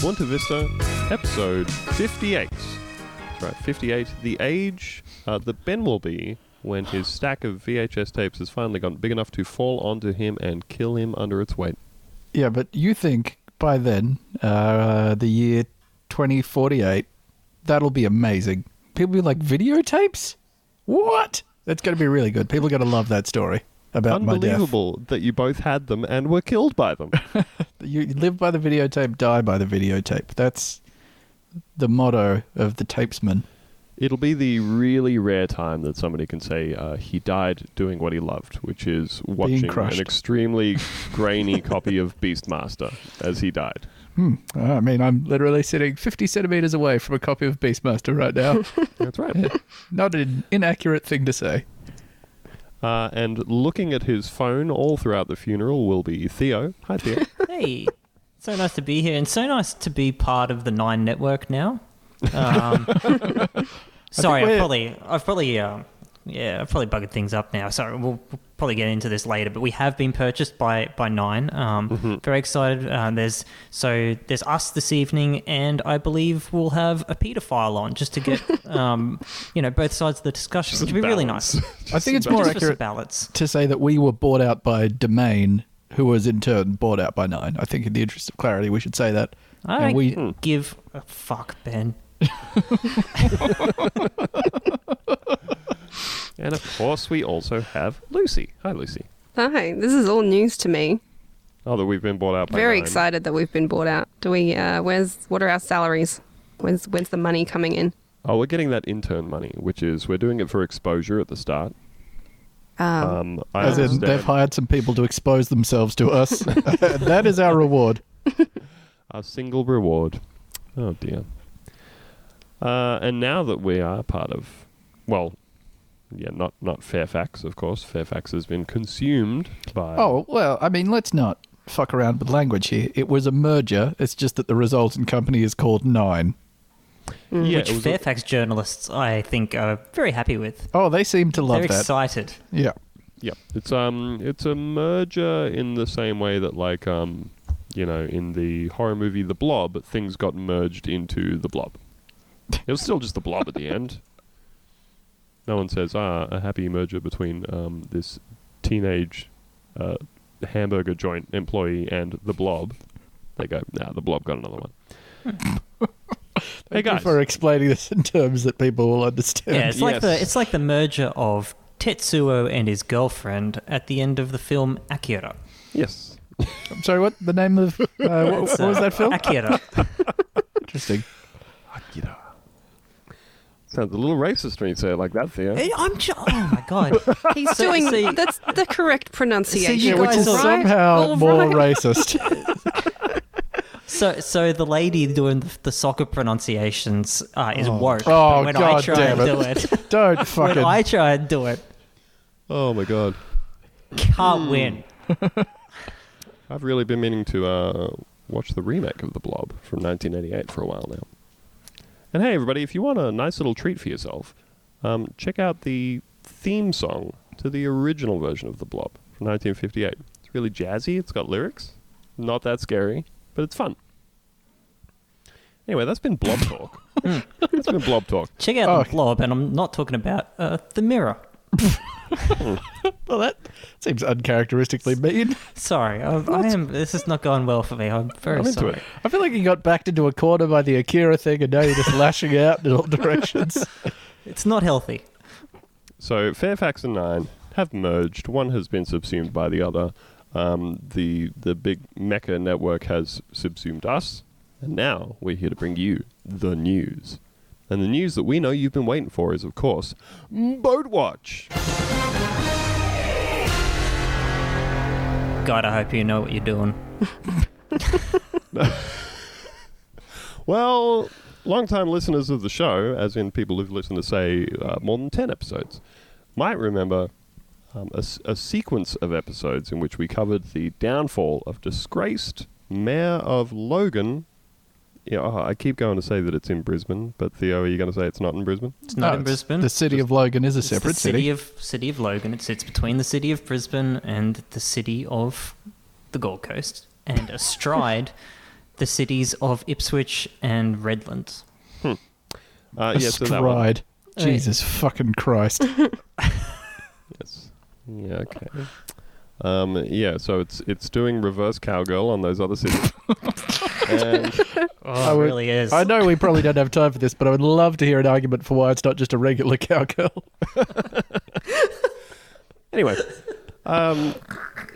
Buena Vista, episode 58. That's right, 58. The age uh, that Ben will be when his stack of VHS tapes has finally gotten big enough to fall onto him and kill him under its weight. Yeah, but you think by then, uh, the year 2048, that'll be amazing. People be like, videotapes? What? That's going to be really good. People are going to love that story about my death. Unbelievable that you both had them and were killed by them. You live by the videotape, die by the videotape. That's the motto of the tapesman. It'll be the really rare time that somebody can say uh, he died doing what he loved, which is watching crushed. an extremely grainy copy of Beastmaster as he died. Hmm. I mean, I'm literally sitting 50 centimeters away from a copy of Beastmaster right now. That's right. Not an inaccurate thing to say. Uh, and looking at his phone all throughout the funeral will be Theo. Hi, Theo. Hey, so nice to be here, and so nice to be part of the Nine Network now. Um, sorry, I've probably, I've probably, um, yeah, I've probably bugged things up now. So we'll, we'll probably get into this later. But we have been purchased by by Nine. Um, Very excited. Uh, there's so there's us this evening, and I believe we'll have a paedophile on just to get, um, you know, both sides of the discussion, which would be really nice. I think it's more Just for some accurate balance. to say that we were bought out by Domain, who was in turn bought out by Nine. I think, in the interest of clarity, we should say that. I And we- don't give a fuck, Ben. And of course, we also have Lucy. Hi, Lucy. Hi, this is all news to me. Oh, that we've been bought out by Very Nine. excited that we've been bought out. Do we? Uh, where's what are our salaries? When's when's the money coming in? Oh, we're getting that intern money, which is we're doing it for exposure at the start. Um, Um, I As in, they've hired some people to expose themselves to us. that is our reward. A single reward. Oh dear. Uh, and now that we are part of, well, yeah, not not Fairfax, of course. Fairfax has been consumed by. Oh, well, I mean, let's not fuck around with language here. It was a merger. It's just that the resultant company is called Nine. yeah, which it was a- Fairfax journalists, I think, are very happy with. Oh, they seem to love They're that. excited. Yeah. Yeah, it's um, it's a merger in the same way that like um, you know, in the horror movie The Blob, things got merged into the Blob. It was still just the Blob at the end. No one says ah, a happy merger between um this teenage uh, hamburger joint employee and the Blob. They go, nah, the Blob got another one. hey Thank you guys, for explaining this in terms that people will understand. Yeah, it's like the it's like the merger of Tetsuo and his girlfriend at the end of the film Akira. yes, I'm sorry, what the name of uh, what, what was uh, that film? Akira. Interesting. Akira. Sounds a little racist when you say it like that, Theo. Hey, I'm ju- oh my god. he's So- doing so- that's the correct pronunciation. you Yeah, which is guys are- somehow All more right. racist. So so the lady doing the, the soccer pronunciations uh, is woke. Oh, but when I God try damn and it. do it, Don't fucking when fucking. I try and do it, Oh my god. can't win. I've really been meaning to uh, watch the remake of The Blob from 1988 for a while now. And hey, everybody, if you want a nice little treat for yourself, um, check out the theme song to the original version of The Blob from 1958. It's really jazzy, it's got lyrics, not that scary, but it's fun. Anyway, that's been Blob Talk. that's been Blob Talk. Check out Oh. the blob, and I'm not talking about uh, the mirror. well, that seems uncharacteristically mean. Sorry, I, I am. This is not going well for me. I'm very I'm into sorry. it. I feel like you got backed into a corner by the Akira thing, and now you're just lashing out in all directions. It's not healthy. So Fairfax and Nine have merged. One has been subsumed by the other. Um, the the big mecha network has subsumed us, and now we're here to bring you the news. And the news that we know you've been waiting for is, of course, Boat Watch. God, I hope you know what you're doing. Well, long-time listeners of the show, as in people who've listened to say uh, more than ten episodes, might remember um, a, a sequence of episodes in which we covered the downfall of disgraced mayor of Logan. Yeah, oh, I keep going to say that it's in Brisbane, but Theo, are you going to say it's not in Brisbane? It's not No, in it's- Brisbane. The city of Logan is a It's the separate city city. of city of Logan. It sits between the city of Brisbane and the city of the Gold Coast, and astride the cities of Ipswich and Redlands. Uh, yeah, so that one. Astride. Oh, yeah. Jesus fucking Christ. Yes. Yeah. Okay. Um, yeah. So it's it's doing reverse cowgirl on those other cities. and Oh, would- it really is. I know we probably don't have time for this, but I would love to hear an argument for why it's not just a regular cowgirl. anyway, um,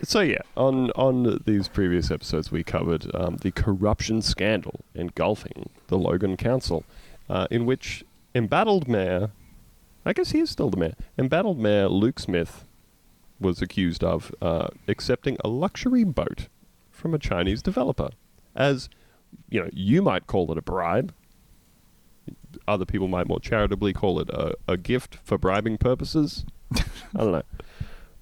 so yeah, on on these previous episodes, we covered um, the corruption scandal engulfing the Logan Council, uh, in which embattled mayor, I guess he is still the mayor, embattled mayor Luke Smith was accused of uh, accepting a luxury boat from a Chinese developer, as you know, you might call it a bribe. Other people might more charitably call it a, a gift for bribing purposes. I don't know.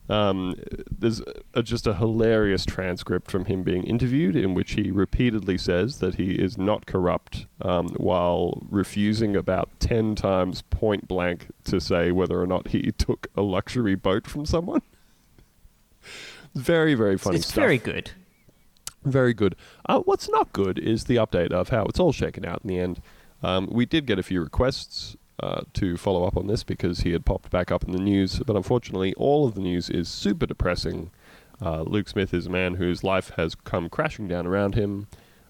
Um, there's a, just a hilarious transcript from him being interviewed in which he repeatedly says that he is not corrupt um, while refusing about 10 times point blank to say whether or not he took a luxury boat from someone. Very, very funny it's stuff. very good. Very good. Uh, what's not good is the update of how it's all shaken out in the end. Um, we did get a few requests uh, to follow up on this because he had popped back up in the news, but unfortunately, all of the news is super depressing. Uh, Luke Smith is a man whose life has come crashing down around him.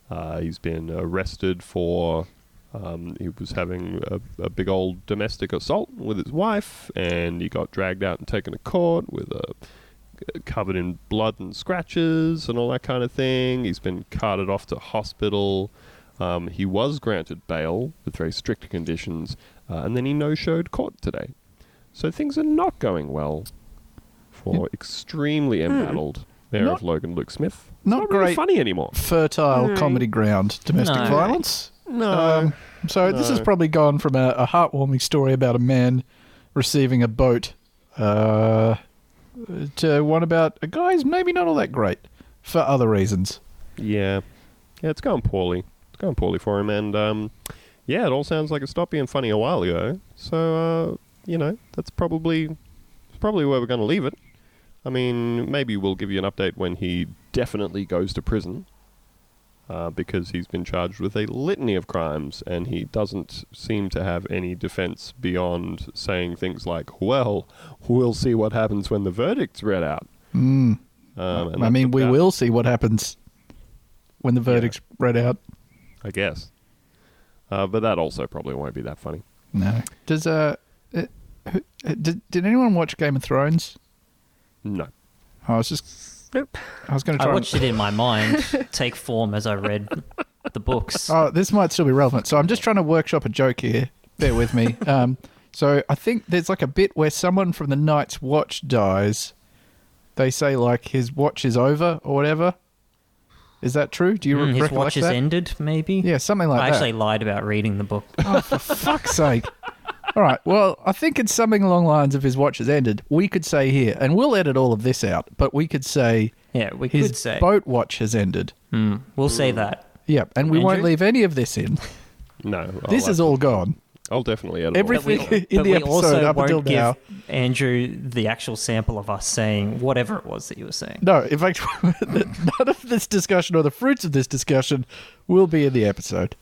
Uh, he's been arrested for. Um, he was having a, a big old domestic assault with his wife, and he got dragged out and taken to court with a covered in blood and scratches and all that kind of thing. He's been carted off to hospital. Um, he was granted bail with very strict conditions, uh, and then he no-showed court today. So things are not going well for extremely embattled Mayor Not- of Logan, Luke Smith. Not not really great. funny anymore. Fertile No. comedy ground, domestic No. violence. No. Um, so this has probably gone from a, a heartwarming story about a man receiving a boat uh, to one about a guy who's maybe not all that great for other reasons. Yeah, yeah, it's going poorly. It's going poorly for him, and um, yeah, it all sounds like it stopped being funny a while ago. So uh, you know, that's probably probably where we're going to leave it. I mean, maybe we'll give you an update when he definitely goes to prison, uh, because he's been charged with a litany of crimes, and he doesn't seem to have any defense beyond saying things like, "Well, we'll see what happens when the verdict's read out." Mm. Um, I mean, we will see what happens when the verdict's read out. I guess. Uh, but that also probably won't be that funny. No. Does uh, uh, who- uh, did, did anyone watch Game of Thrones? No. I was just Nope. I was going to I try. and- watched it in my mind take form as I read the books. Oh, this might still be relevant. So I'm just trying to workshop a joke here. Bear with me. Um, so I think there's like a bit where someone from the Night's Watch dies. They say like his watch is over or whatever. Is that true? Do you Mm, re- his watch is that? ended, maybe. Yeah, something like I that. I actually lied about reading the book. Oh, for fuck's sake. All right. Well, I think it's something along the lines of his watch has ended. We could say here, and we'll edit all of this out, but we could say Yeah, we his could say. boat watch has ended. Mm, we'll say that. Yep. And we won't leave any of this in. No. I'll this have is all gone. I'll definitely edit Everything- all But we, that. in but the we episode also up won't until give now. Andrew the actual sample of us saying whatever it was that you were saying. No, in fact, none of this discussion or the fruits of this discussion will be in the episode.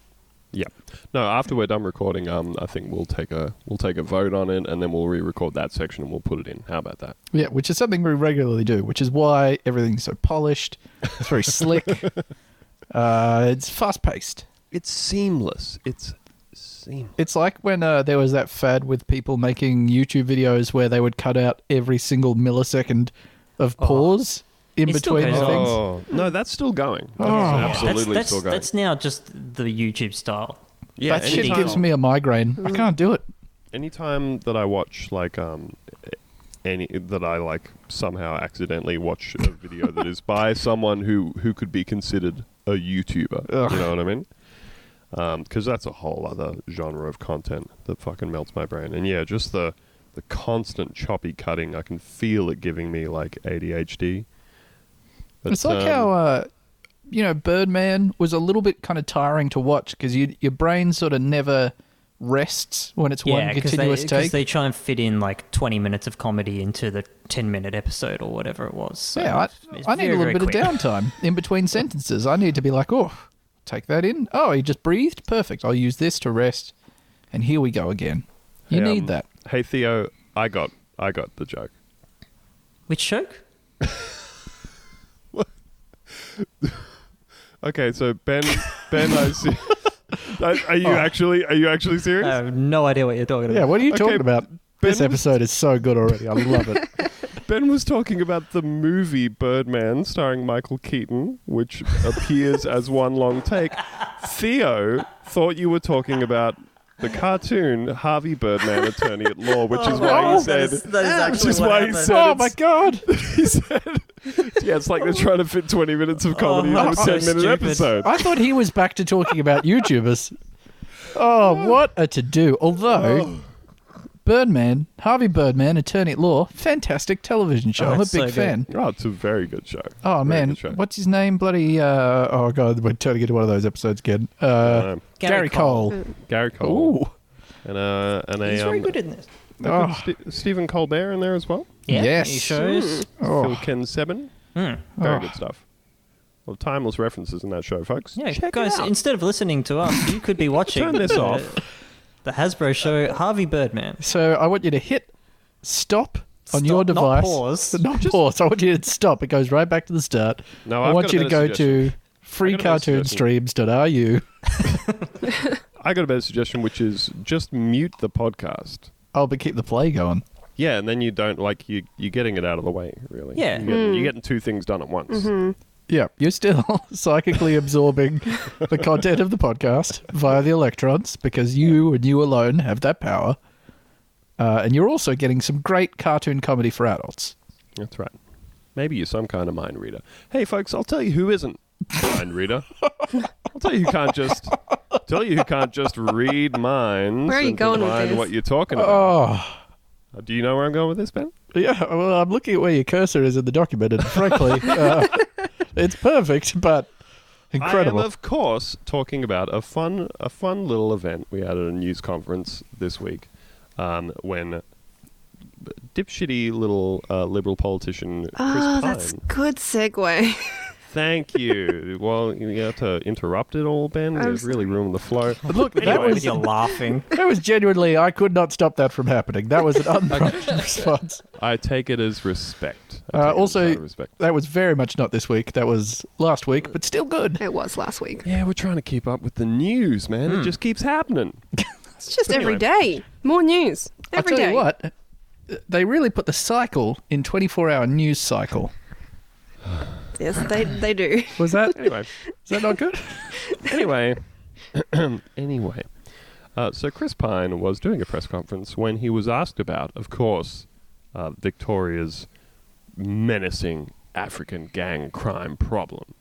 Yeah. No, after we're done recording, um, I think we'll take a we'll take a vote on it, and then we'll re-record that section and we'll put it in. How about that? Yeah, which is something we regularly do, which is why everything's so polished. It's very slick. Uh, it's fast paced. It's seamless. It's seamless. It's like when uh, there was that fad with people making YouTube videos where they would cut out every single millisecond of Oh. pause in It still between goes on. things. Oh no, that's still going. That's Oh. absolutely that's, that's, still going. that's now just the YouTube style. yeah, that shit anytime, gives me a migraine. I can't do it. anytime that I watch like um any that I like somehow accidentally watch a video that is by someone who who could be considered a YouTuber. Ugh. You know what I mean? Because that's a whole other genre of content that fucking melts my brain. And yeah, just the the constant choppy cutting, I can feel it giving me like ADHD. But, it's like um, how uh, you know Birdman was a little bit kind of tiring to watch because you, your brain sort of never rests when it's Yeah, one because continuous they, take. 'cause they try and fit in like 20 minutes of comedy into the 10 minute episode or whatever it was. So yeah, it's I, I need very, a little bit quick. of downtime in between sentences. I need to be like, oh, take that in. Oh, he just breathed. Perfect. I'll use this to rest. And here we go again. You Hey, need um, that. Hey Theo, I got I got the joke. Which joke? Okay, so Ben Ben I see are, are you Oh. actually are you actually serious? I have no idea what you're talking about. Yeah, what are you Okay, talking about? This Ben was- episode is so good already. I love it. Ben was talking about the movie Birdman starring Michael Keaton, which appears as one long take. Theo thought you were talking about the cartoon Harvey Birdman, Attorney at Law, which is oh, why he oh, said. that Which is why he said oh it's- my god! he said, "Yeah, it's like they're trying to fit 20 minutes of comedy Oh, into a so 10 minute stupid. episode." I thought he was back to talking about YouTubers. Oh, what a to do! Although Birdman, Harvey Birdman, attorney at law, fantastic television show. Oh, I'm a big so fan. Oh, it's a very good show. Oh Very man, show. what's his name? Bloody uh, oh god, we're turning into one of those episodes again. Uh, Gary, Gary Cole. Cole. Gary Cole Ooh, and uh, and a He's very um, good in this. They put Oh. Ste- Stephen Colbert in there as well. Yeah, Yes. he shows. oh, Phil Ken Sebben. Hmm. Very Oh. good stuff. Well, timeless references in that show, folks. Yeah, Check guys, it out. instead of listening to us, you could be watching Turn this the, off. the Hasbro show Harvey Birdman. So I want you to hit stop on Stop, your not device. pause. Not pause. I want you to stop. It goes right back to the start. No, I I've want got you a to better go suggestion. to I got a better freecartoonstreams.ru. I got a better suggestion, which is just mute the podcast. Oh, but keep the play going. Yeah, and then you don't like you. You're getting it out of the way, really. Yeah. you're getting, you're getting two things done at once. Yeah, you're still psychically absorbing the content of the podcast via the electrons because you and you alone have that power. Uh, and you're also getting some great cartoon comedy for adults. That's right. Maybe you're some kind of mind reader. Hey, folks, I'll tell you who isn't mind reader. I'll tell you who can't just tell you who can't just read minds. Where are you and going with this? What you're talking about? Oh, Do you know where I'm going with this, Ben? yeah. Well, I'm looking at where your cursor is in the document, and frankly, uh, it's perfect, but incredible. I am, of course, talking about a fun, a fun little event we had at a news conference this week, um, when dipshitty little uh, liberal politician Chris Oh, Pyne. that's good segue. Thank you. well, you have to interrupt it all, Ben. I'm You've really ruined the flow. But look, that Anyway, was You're laughing. that was genuinely. I could not stop that from happening. That was an unprompted response. I take it as respect. Uh, take it as also- respect. That was very much not this week. That was last week, but still good. it was last week. Yeah, we're trying to keep up with the news, man. It just keeps happening. It's just every Anyway. day. More news. Every I'll tell day. you what, they really put the cycle in 24-hour news cycle. Yes, they, they do. Was that? Anyway, Is that not good? anyway, anyway. Uh, so Chris Pyne was doing a press conference when he was asked about, of course, uh, Victoria's menacing African gang crime problem,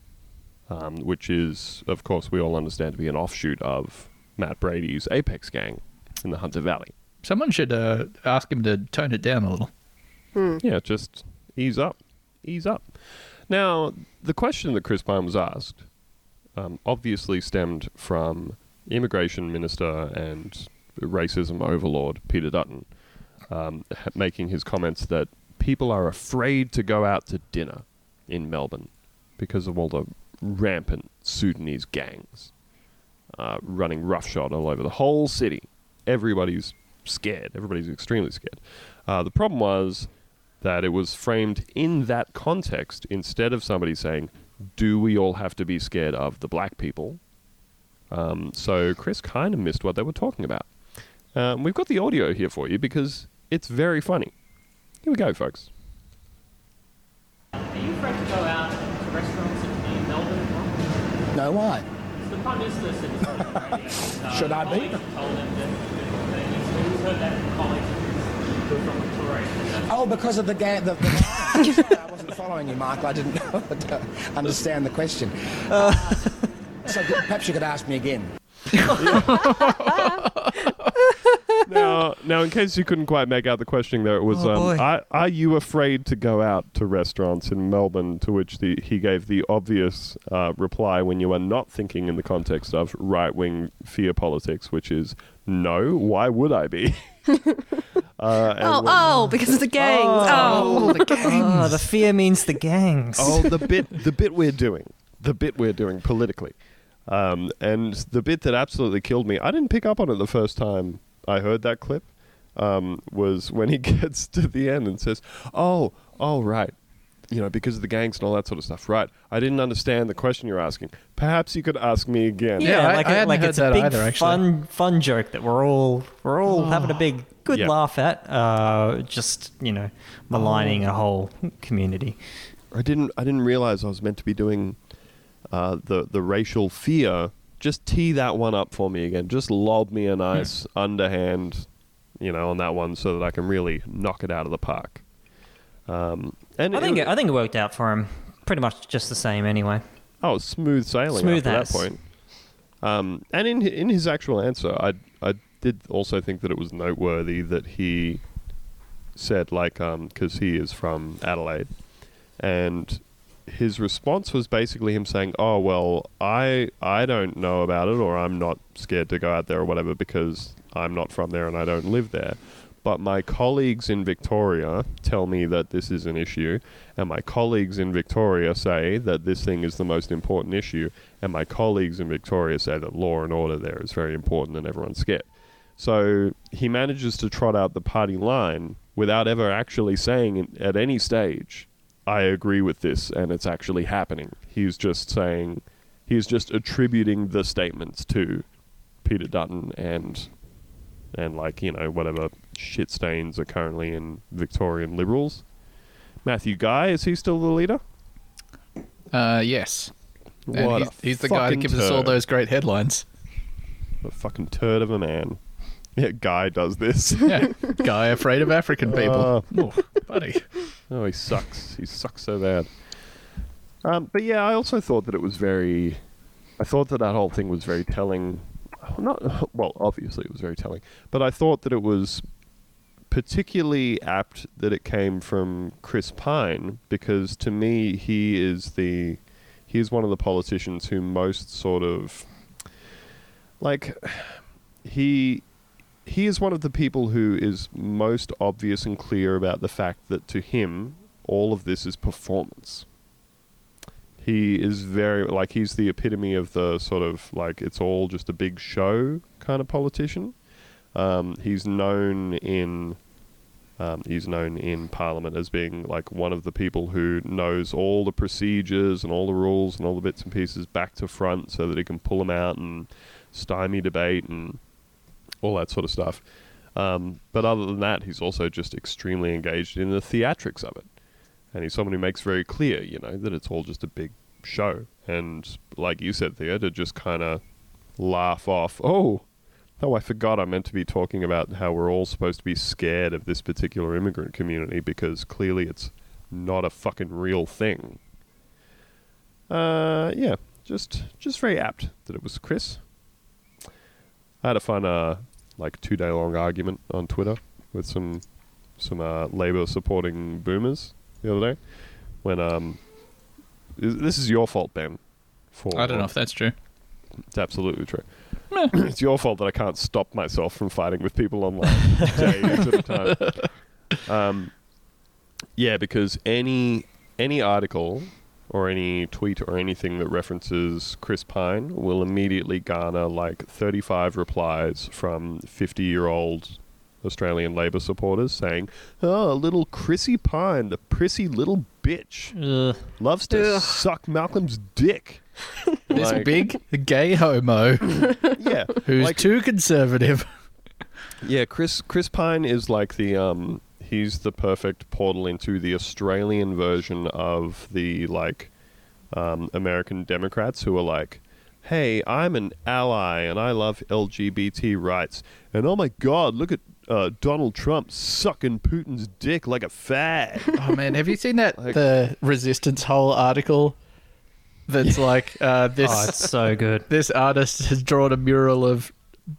um, which is, of course, we all understand to be an offshoot of Matt Brady's Apex gang in the Hunter Valley. Someone should uh, ask him to tone it down a little. Yeah, just ease up, ease up. Now, the question that Chris Pyne was asked um, obviously stemmed from immigration minister and racism overlord Peter Dutton um, making his comments that people are afraid to go out to dinner in Melbourne because of all the rampant Sudanese gangs uh, running roughshod all over the whole city. Everybody's scared. Everybody's extremely scared. Uh, the problem was that it was framed in that context instead of somebody saying, "Do we all have to be scared of the black people?" Um, so Chris kind of missed what they were talking about. Um, we've got the audio here for you because it's very funny. Here we go, folks. Are you afraid to go out to restaurants in in Melbourne? No, why? The Prime Minister said this on the radio. Should I be? Oh, because of the ga- the, the I wasn't following you, Michael. I didn't understand the question. Uh, so perhaps you could ask me again. now, now, in case you couldn't quite make out the questioning, there it was: Oh, um, are, "Are you afraid to go out to restaurants in Melbourne?" To which the, he gave the obvious uh, reply when you are not thinking in the context of right-wing fear politics, which is no. Why would I be? uh, and Oh, when- oh, because of the gangs. Oh. oh, the fear means the gangs. Oh, the bit, the bit we're doing, the bit we're doing politically. Um, and the bit that absolutely killed me, I didn't pick up on it the first time I heard that clip, um, was when he gets to the end and says, "Oh, oh, right." You know, because of the gangs and all that sort of stuff. Right. I didn't understand the question you're asking. Perhaps you could ask me again. Yeah, I- like, I a- hadn't like heard it's a that big either, actually. fun fun joke that we're all we're all having a big good Yeah. laugh at. Uh, just you know, maligning a whole community. I didn't. I didn't realize I was meant to be doing uh, the the racial fear. Just tee that one up for me again. Just lob me a nice underhand, you know, on that one, so that I can really knock it out of the park. Um, and I think it, I think it worked out for him. Pretty much just the same anyway. oh, smooth sailing Smooth after as. that point. Um, and in in his actual answer, I I did also think that it was noteworthy that he said like because he is from Adelaide, and his response was basically him saying, "Oh well, I I don't know about it, or I'm not scared to go out there or whatever because I'm not from there and I don't live there." But my colleagues in Victoria tell me that this is an issue, and my colleagues in Victoria say that this thing is the most important issue, and my colleagues in Victoria say that law and order there is very important and everyone's scared. So he manages to trot out the party line without ever actually saying in- at any stage, I agree with this and it's actually happening. He's just saying, he's just attributing the statements to Peter Dutton and, and like, you know, whatever shit stains are currently in Victorian Liberals. Matthew Guy, is he still the leader? Uh, yes. What he's, he's the guy that gives us all those great headlines. A fucking turd of a man. Yeah, Guy does this. Yeah. guy afraid of African people. oh, buddy. Oh, he sucks. He sucks so bad. Um, but yeah, I also thought that it was very. I thought that that whole thing was very telling. Not well, obviously it was very telling, but I thought that it was particularly apt that it came from Chris Pyne because to me he is the he is one of the politicians who most sort of like he he is one of the people who is most obvious and clear about the fact that to him all of this is performance. He is very like he's the epitome of the sort of like it's all just a big show kind of politician. Um, he's known in um, he's known in Parliament as being like one of the people who knows all the procedures and all the rules and all the bits and pieces back to front, so that he can pull them out and stymie debate and all that sort of stuff. Um, but other than that, he's also just extremely engaged in the theatrics of it. And he's someone who makes very clear, you know, that it's all just a big show. And like you said, Theo, to just kind of laugh off, oh, oh, I forgot I meant to be talking about how we're all supposed to be scared of this particular immigrant community because clearly it's not a fucking real thing. Uh, yeah, just just very apt that it was Chris. I had a fun, uh, like two day long argument on Twitter with some some uh, Labour supporting boomers the other day. When um, this this is your fault, Ben. For I don't know if that's true. it's absolutely true. it's your fault that I can't stop myself from fighting with people online days at a time. Um, yeah, because any any article or any tweet or anything that references Chris Pyne will immediately garner like 35 replies from 50 year old Australian Labor supporters saying, "Oh, little Chrissy Pyne, the prissy little bitch, Ugh. loves to Ugh. suck Malcolm's dick." This Like- big gay homo yeah, who's like- too conservative. Yeah, Chris Chris Pyne is like the um he's the perfect portal into the Australian version of the like um, American Democrats who are like, "Hey, I'm an ally and I love LGBT rights." And oh my god, look at uh, Donald Trump sucking Putin's dick like a fag. Oh man, have you seen that Like- the Resistance whole article? That's like uh, this. Oh, it's so good. this artist has drawn a mural of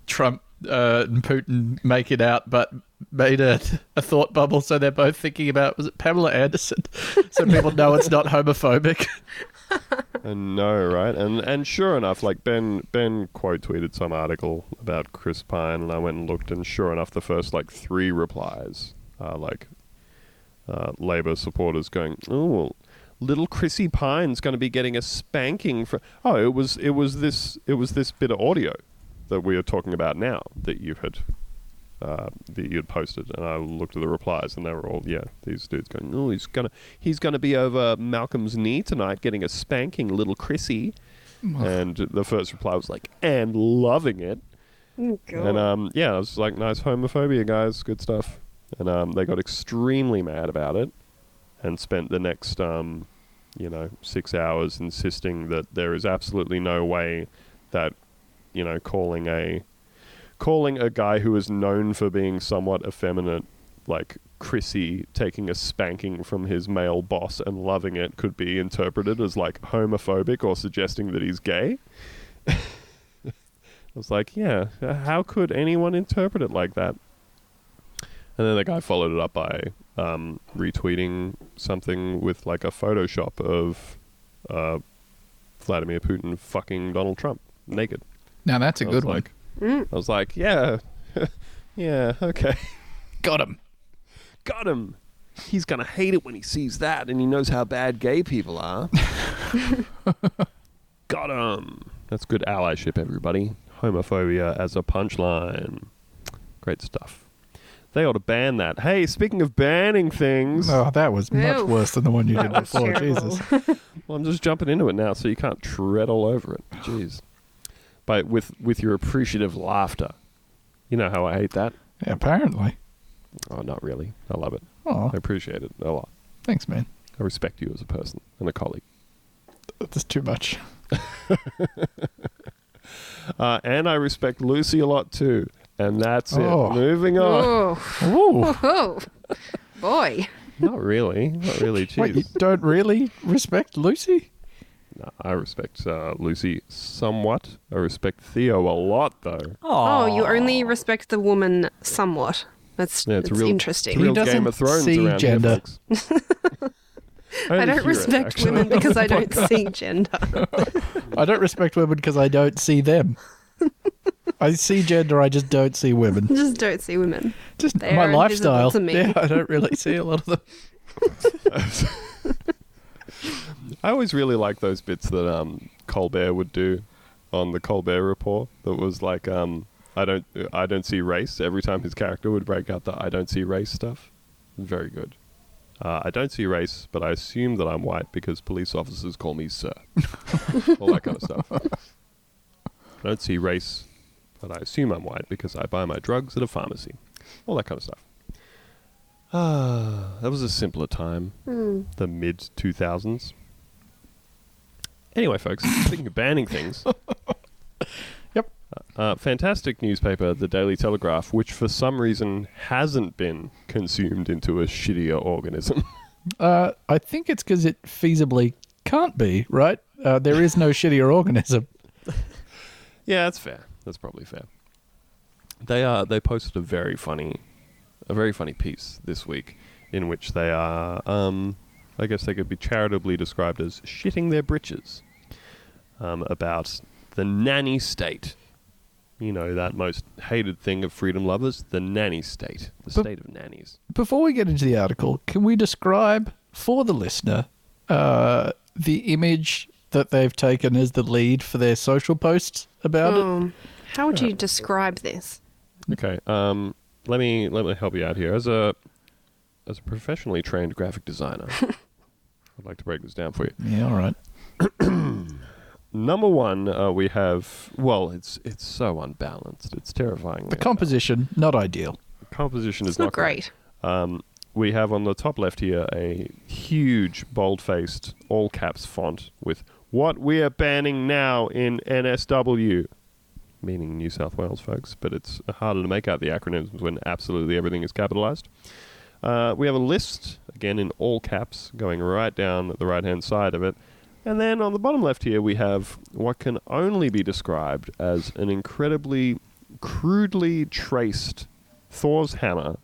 Trump uh, and Putin making out, but made a, a thought bubble so they're both thinking about was it Pamela Anderson, so people know it's not homophobic. I know, right? And and sure enough, like Ben Ben quote tweeted some article about Chris Pyne, and I went and looked, and sure enough, the first like three replies are like uh, Labor supporters going, "Oh, well, little Chrissy Pyne's going to be getting a spanking for. Oh, it was it was this it was this bit of audio that we are talking about now that you had uh, that you had posted, and I looked at the replies, and they were all yeah, these dudes going, oh, he's gonna he's gonna be over Malcolm's knee tonight, getting a spanking, little Chrissy. and the first reply was like, and loving it. Oh, And um, yeah, it was like nice homophobia, guys. Good stuff. And um, they got extremely mad about it, and spent the next um, you know, six hours insisting that there is absolutely no way that you know calling a calling a guy who is known for being somewhat effeminate like Chrissy taking a spanking from his male boss and loving it could be interpreted as like homophobic or suggesting that he's gay. I was like, yeah, how could anyone interpret it like that? And then the guy followed it up by um, retweeting something with like a Photoshop of uh, Vladimir Putin fucking Donald Trump naked. Now that's a I good one. like, I was like, yeah, yeah, okay. Got him. Got him. He's gonna hate it when he sees that, and he knows how bad gay people are. Got him. That's good allyship, everybody. Homophobia as a punchline. Great stuff. They ought to ban that. Hey, speaking of banning things, Oh, that was much Ew. worse than the one you did before. terrible. Jesus. well, I'm just jumping into it now, so you can't tread all over it. Jeez. But with with your appreciative laughter, you know how I hate that. Yeah, apparently. Oh, not really. I love it. Oh, I appreciate it a lot. thanks, man. I respect you as a person and a colleague. That's too much. Uh, and I respect Lucy a lot too. And that's Oh. it. Moving on. Oh, Ooh. oh, boy. Not really. Not really. Wait, you Jeez. don't really respect Lucy? No, I respect uh, Lucy somewhat. I respect Theo a lot, though. Oh, you only respect the woman somewhat. That's Yeah, it's, it's a real, interesting. It's a real He Game doesn't of Thrones see around gender. here, folks. I only don't hear it, respect actually. women because I don't see gender. I don't respect women because I don't see them. I see gender, I just don't see women. Just don't see women. Just They my lifestyle. to me. Yeah, I don't really see a lot of them. I always really like those bits that um, Colbert would do on the Colbert Report. That was like, um, I don't, I don't see race. Every time his character would break out the "I don't see race" stuff, very good. Uh, I don't see race, but I assume that I'm white because police officers call me sir. All that kind of stuff. I don't see race, but I assume I'm white because I buy my drugs at a pharmacy. All that kind of stuff. Ah, that was a simpler time the mid 2000s. Anyway, folks, speaking of banning things. Yep. Uh, fantastic newspaper, The Daily Telegraph, which for some reason hasn't been consumed into a shittier organism. Uh, I think it's because it feasibly can't be, right? Uh, there is no shittier organism. yeah, that's fair. That's probably fair. They uh, they posted a very funny, a very funny piece this week, in which they are, um, I guess they could be charitably described as shitting their britches, um, about the nanny state. You know that most hated thing of freedom lovers, the nanny state, the But- state of nannies. Before we get into the article, can we describe for the listener uh, the image that they've taken as the lead for their social posts about it? How would you describe this? Okay, um, let me let me help you out here. As a as a professionally trained graphic designer, I'd like to break this down for you. Yeah, all right. Number one, uh, we have well, it's it's so unbalanced. It's terrifying. The composition, not ideal. The composition is It's not great. Um, we have on the top left here a huge, bold-faced, all caps font with "What we are banning now in NSW," meaning New South Wales, folks. But it's harder to make out the acronyms when absolutely everything is capitalized. Uh, we have a list again in all caps, going right down at the right-hand side of it. And then on the bottom left here, we have what can only be described as an incredibly crudely traced Thor's hammer.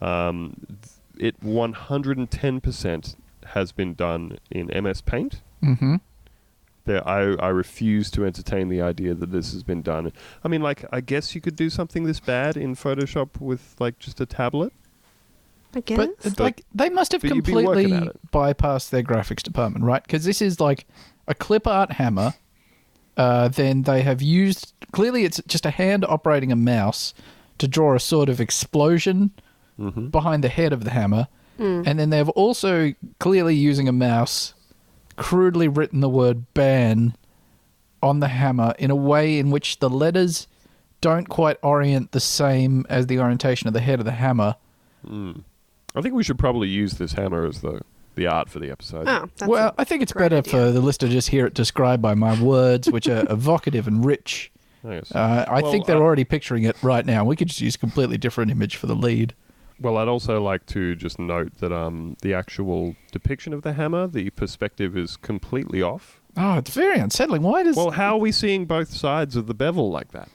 Um, it 110% has been done in MS Paint. Mm-hmm. There, I, I refuse to entertain the idea that this has been done. I mean, like, I guess you could do something this bad in Photoshop with, like, just a tablet. I guess. But it's like they must have But you'd be working completely bypassed their graphics department, right? Because this is like a clip art hammer. Uh, then they have used clearly it's just a hand operating a mouse to draw a sort of explosion Mm-hmm. behind the head of the hammer, and then they've also clearly using a mouse crudely written the word ban on the hammer in a way in which the letters don't quite orient the same as the orientation of the head of the hammer. I think we should probably use this hammer as the the art for the episode. oh, that's well, I think it's better idea. for the listener to just hear it described by my words, which are evocative and rich. Yes. Uh, I Well, think they're uh, already picturing it right now. We could just use a completely different image for the lead. Well, I'd also like to just note that um, the actual depiction of the hammer, the perspective is completely off. Oh, it's very unsettling. Why does Well, how are we seeing both sides of the bevel like that?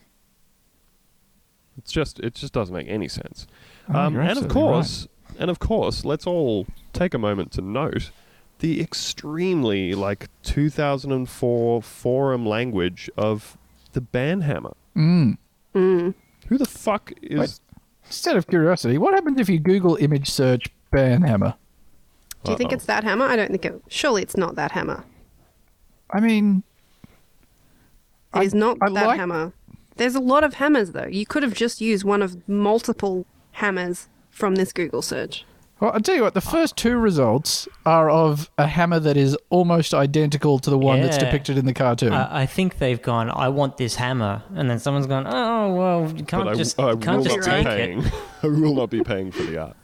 It's just it just doesn't make any sense. Oh, um, and of absolutely course, and of course, let's all take a moment to note the extremely like 2004 forum language of the banhammer. Mm. Who the fuck is? Wait. Just out of curiosity, what happens if you Google image search ban hammer? Do you think Uh-oh. it's that hammer? I don't think it. Surely it's not that hammer. I mean, It is I- not I that like- hammer. There's a lot of hammers though. You could have just used one of multiple hammers from this Google search. Well, I'll tell you what, the first two results are of a hammer that is almost identical to the one that's Yeah. depicted in the cartoon. I, I think they've gone. I want this hammer, and then someone's gone. Oh well, you can't I, just I you can't just not take be it. I will not be paying for the art.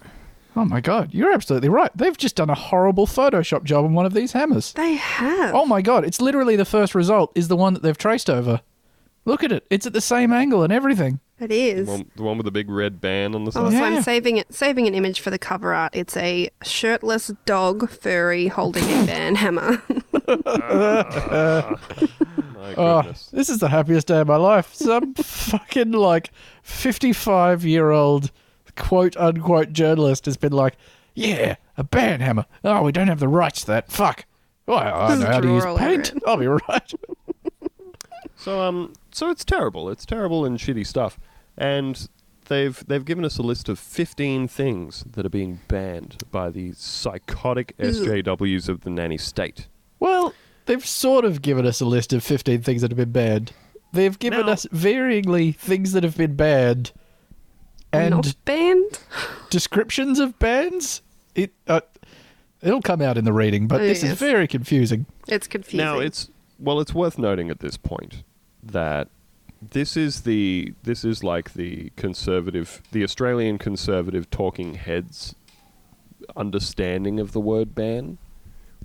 oh my god, you're absolutely right. They've just done a horrible Photoshop job on one of these hammers. They have. Oh my god, it's literally the first result is the one that they've traced over. Look at it. It's at the same angle and everything. It The one, the one with the big red band on the oh, side. Also, Yeah. I'm saving it, saving an image for the cover art. It's a shirtless dog furry holding a ban hammer. My Oh, goodness. this is the happiest day of my life. Some fucking like 55 year old quote unquote journalist has been like, yeah, a band hammer. Oh, we don't have the rights to that. Fuck. Well, I know how to use Draw all over paint. I'll be right. So um, so it's terrible. It's terrible and shitty stuff. And they've they've given us a list of 15 things that are being banned by the psychotic SJWs of the nanny state. Well, they've sort of given us a list of 15 things that have been banned. They've given Now- us varyingly things that have been banned and Not banned. descriptions of bans. It uh, it'll come out in the reading, but Oh, this is yes. very confusing. It's confusing. Now it's well, it's worth noting at this point that this is the this is like the conservative, the Australian conservative talking heads understanding of the word ban,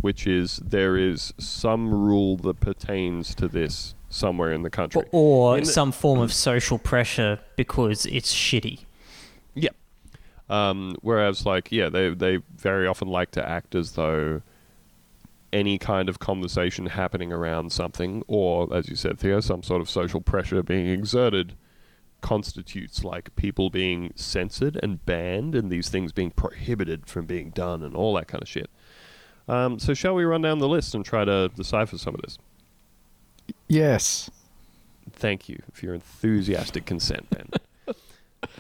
which is there is some rule that pertains to this somewhere in the country. Or In the- some form of social pressure because it's shitty. Yep. Um, whereas, like, yeah, they they very often like to act as though any kind of conversation happening around something, or as you said, Theo, some sort of social pressure being exerted, constitutes like people being censored and banned, and these things being prohibited from being done, and all that kind of shit. Um, so, shall we run down the list and try to decipher some of this? Yes. Thank you for your enthusiastic consent, Ben.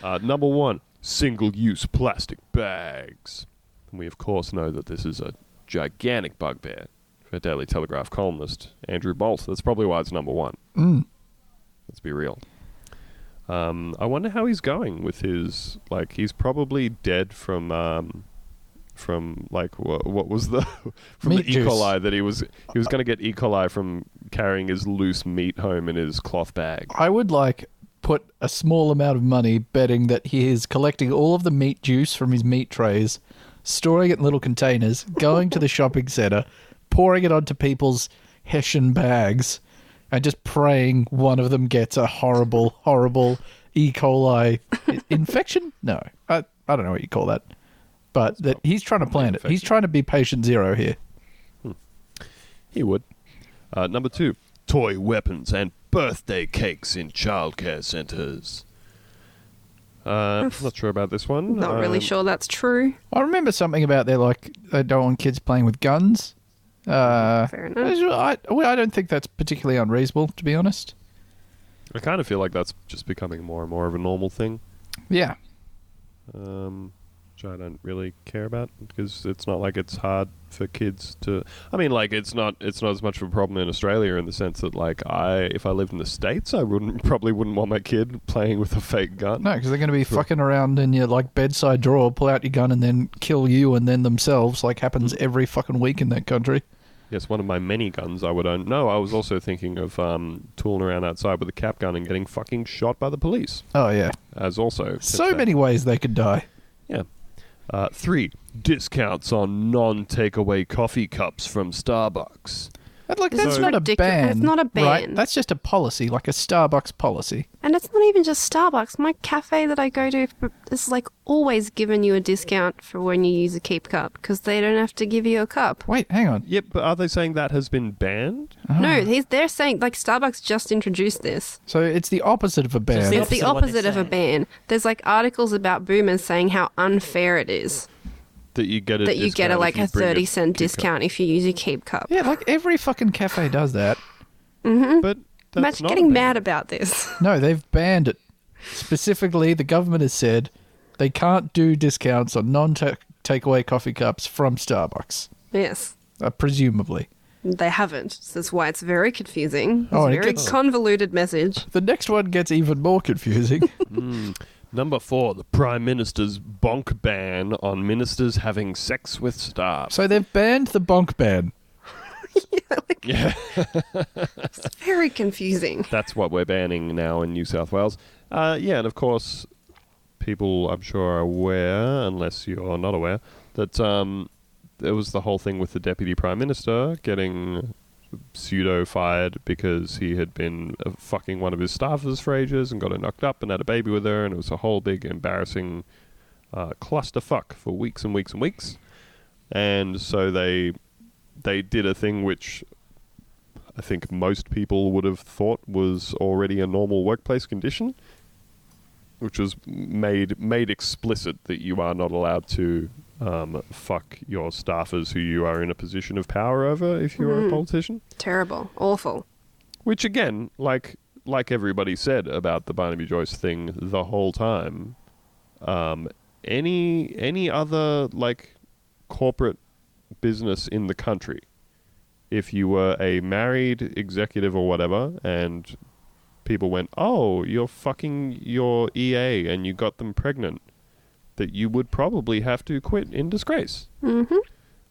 uh, number one, single use plastic bags. And we, of course, know that this is a gigantic bugbear for Daily Telegraph columnist Andrew Bolt. That's probably why it's number one. Mm. Let's be real. Um, I wonder how he's going with his. Like, he's probably dead from. Um, from like what, what was the from Meat the E. juice. coli that he was he was going to get E. coli from carrying his loose meat home in his cloth bag. I would like put a small amount of money betting that he is collecting all of the meat juice from his meat trays, storing it in little containers, going to the shopping center, pouring it onto people's Hessian bags, and just praying one of them gets a horrible, horrible E. coli infection. No, I I don't know what you call that, but that he's trying to plan it. He's trying to be patient zero here. He would. Uh, number two, toy weapons and birthday cakes in childcare centres. Uh, not sure about this one. Not really Um, sure that's true. I remember something about they like they don't want kids playing with guns. Uh, Fair enough. I, well, I don't think that's particularly unreasonable, to be honest. I kind of feel like that's just becoming more and more of a normal thing. Yeah, Um, which I don't really care about because it's not like it's hard for kids to. I mean, like it's not it's not as much of a problem in Australia in the sense that like I if I lived in the states I wouldn't probably wouldn't want my kid playing with a fake gun. No, because they're going to be fucking around in your like bedside drawer, pull out your gun, and then kill you and then themselves, like happens every fucking week in that country. Yes, one of my many guns I would own. No, I was also thinking of um, tooling around outside with a cap gun and getting fucking shot by the police. Oh yeah, As also so many ways they could die. Uh, three discounts on non-takeaway coffee cups from Starbucks. But like that's is not a ban. It's not a Right? ban. That's just a policy, like a Starbucks policy. And it's not even just Starbucks. My cafe that I go to is like always giving you a discount for when you use a keep cup because they don't have to give you a cup. Wait, hang on. Yep, but are they saying that has been banned? Ah. No, he's, they're saying like Starbucks just introduced this. So it's the opposite of a ban. the It's the opposite of what opposite they're of a ban. There's like articles about boomers saying how unfair it is That you get a that you get a like you a thirty cent keep cup. discount if you use a keep cup. yeah, like every fucking cafe does that. But that's Imagine not getting a ban. mad about this. No, they've banned it. Specifically, the government has said they can't do discounts on non-takeaway coffee cups from Starbucks. yes. Uh, presumably. They haven't. So that's why it's very confusing. It's Oh, a and it very gets- convoluted message. The next one gets even more confusing. Number four, the Prime Minister's bonk ban on ministers having sex with staff. so they've banned the bonk ban. yeah, It's very confusing. that's what we're banning now in New South Wales. Uh, yeah, and of course, people I'm sure are aware, unless you're not aware, that um, there was the whole thing with the Deputy Prime Minister getting pseudo fired because he had been uh, fucking one of his staffers for ages and got her knocked up and had a baby with her, and it was a whole big embarrassing uh, clusterfuck for weeks and weeks and weeks. And so they they did a thing which I think most people would have thought was already a normal workplace condition, which was made made explicit that you are not allowed to um, fuck your staffers who you are in a position of power over if you're a politician. Terrible. Awful. Which again, like like everybody said about the Barnaby Joyce thing the whole time, um, any any other like corporate business in the country, if you were a married executive or whatever, and people went, "Oh, you're fucking your EA and you got them pregnant," that you would probably have to quit in disgrace Mm-hmm.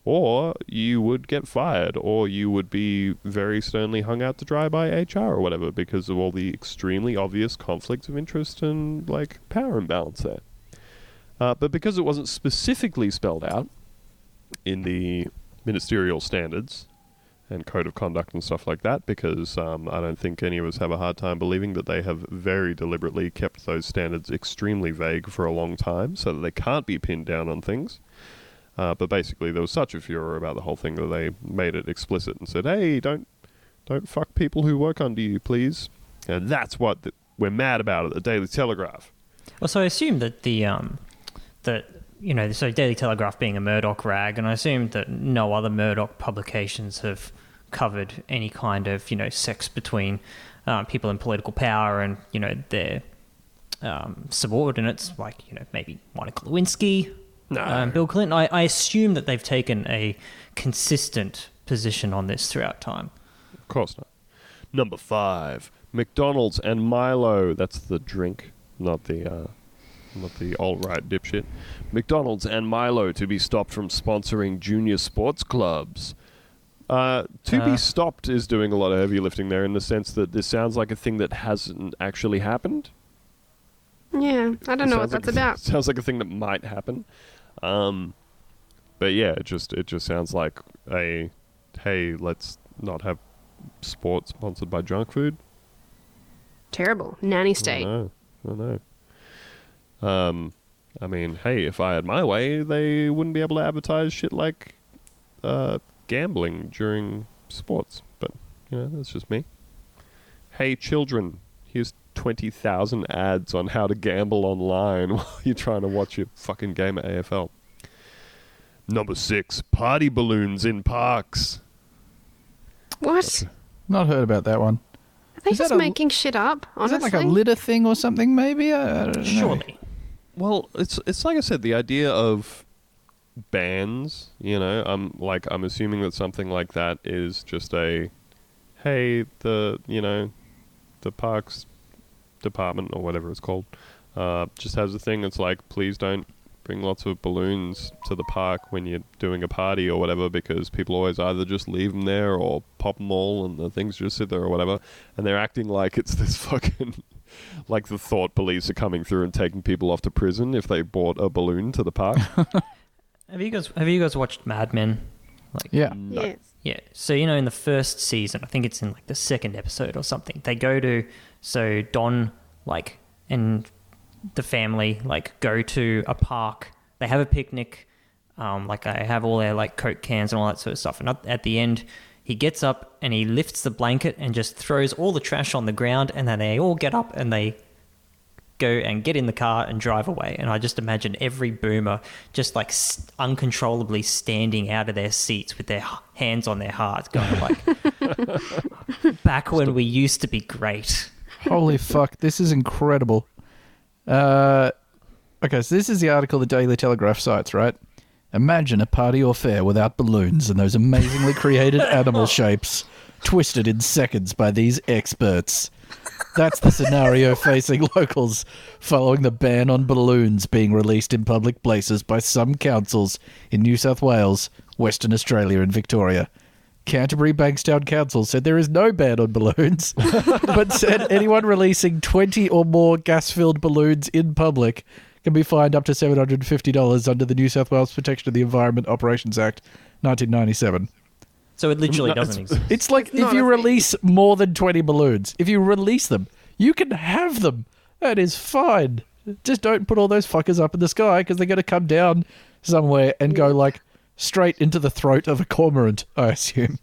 or you would get fired, or you would be very sternly hung out to dry by HR or whatever because of all the extremely obvious conflicts of interest and like power imbalance there. Uh, but because it wasn't specifically spelled out in the ministerial standards and code of conduct and stuff like that, because um, I don't think any of us have a hard time believing that they have very deliberately kept those standards extremely vague for a long time so that they can't be pinned down on things. Uh, but basically, there was such a furor about the whole thing that they made it explicit and said, "Hey, don't don't fuck people who work under you, please." And that's what th- we're mad about at the Daily Telegraph. Well, so I assume that the um, that you know, so Daily Telegraph being a Murdoch rag, and I assume that no other Murdoch publications have covered any kind of you know sex between um, people in political power and you know their um, subordinates, like you know maybe Monica Lewinsky, No. um, Bill Clinton. I, I assume that they've taken a consistent position on this throughout time. Of course not. Number five, McDonald's and Milo. That's the drink, not the uh, not the alt right dipshit. McDonald's and Milo to be stopped from sponsoring junior sports clubs. Uh, to be Uh. stopped is doing a lot of heavy lifting there in the sense that this sounds like a thing that hasn't actually happened. Yeah, I don't It know what sounds like that's a- about. Sounds like a thing that might happen. Um, but yeah, it just it just sounds like a hey, let's not have sports sponsored by junk food. Terrible. Nanny I state. know. I know. Um, I mean, hey, if I had my way, they wouldn't be able to advertise shit like uh, gambling during sports. But you know, that's just me. Hey, children, here's twenty thousand ads on how to gamble online while you're trying to watch your fucking game at AFL. Number six, party balloons in parks. What? Not heard about that one. Are they Is that just a- making shit up? Is Honestly, that like a litter thing or something? Maybe I, I don't know. Surely. Well, it's it's like I said, the idea of bans. You know, I'm like I'm assuming that something like that is just a, hey, the you know, the parks department or whatever it's called, uh, just has a thing that's like, please don't bring lots of balloons to the park when you're doing a party or whatever because people always either just leave them there or pop them all and the things just sit there or whatever and they're acting like it's this fucking like the thought police are coming through and taking people off to prison if they bought a balloon to the park Have you guys have you guys watched Mad Men? Like Yeah. No. Yes. Yeah. So you know, in the first season, I think it's in like the second episode or something. They go to so Don like and the family like go to a park. They have a picnic. Um, like I have all their like coke cans and all that sort of stuff. And at- at the end, he gets up and he lifts the blanket and just throws all the trash on the ground. And then they all get up and they go and get in the car and drive away. And I just imagine every boomer just like uncontrollably standing out of their seats with their hands on their hearts, going like, "Back when we used to be great." Holy fuck, this is incredible. Uh, okay, so this is the article the Daily Telegraph cites, right? Imagine a party or fair without balloons and those amazingly created animal shapes twisted in seconds by these experts. That's the scenario facing locals following the ban on balloons being released in public places by some councils in New South Wales, Western Australia, and Victoria. Canterbury Bankstown Council said there is no ban on balloons, but said anyone releasing 20 or more gas filled balloons in public can be fined up to $750 under the New South Wales Protection of the Environment Operations Act 1997. So it literally doesn't it's- exist. It's like if you a thing. release more than 20 balloons, if you release them, you can have them. That is fine. Just don't put all those fuckers up in the sky because they're going to come down somewhere and go like straight into the throat of a cormorant, I assume.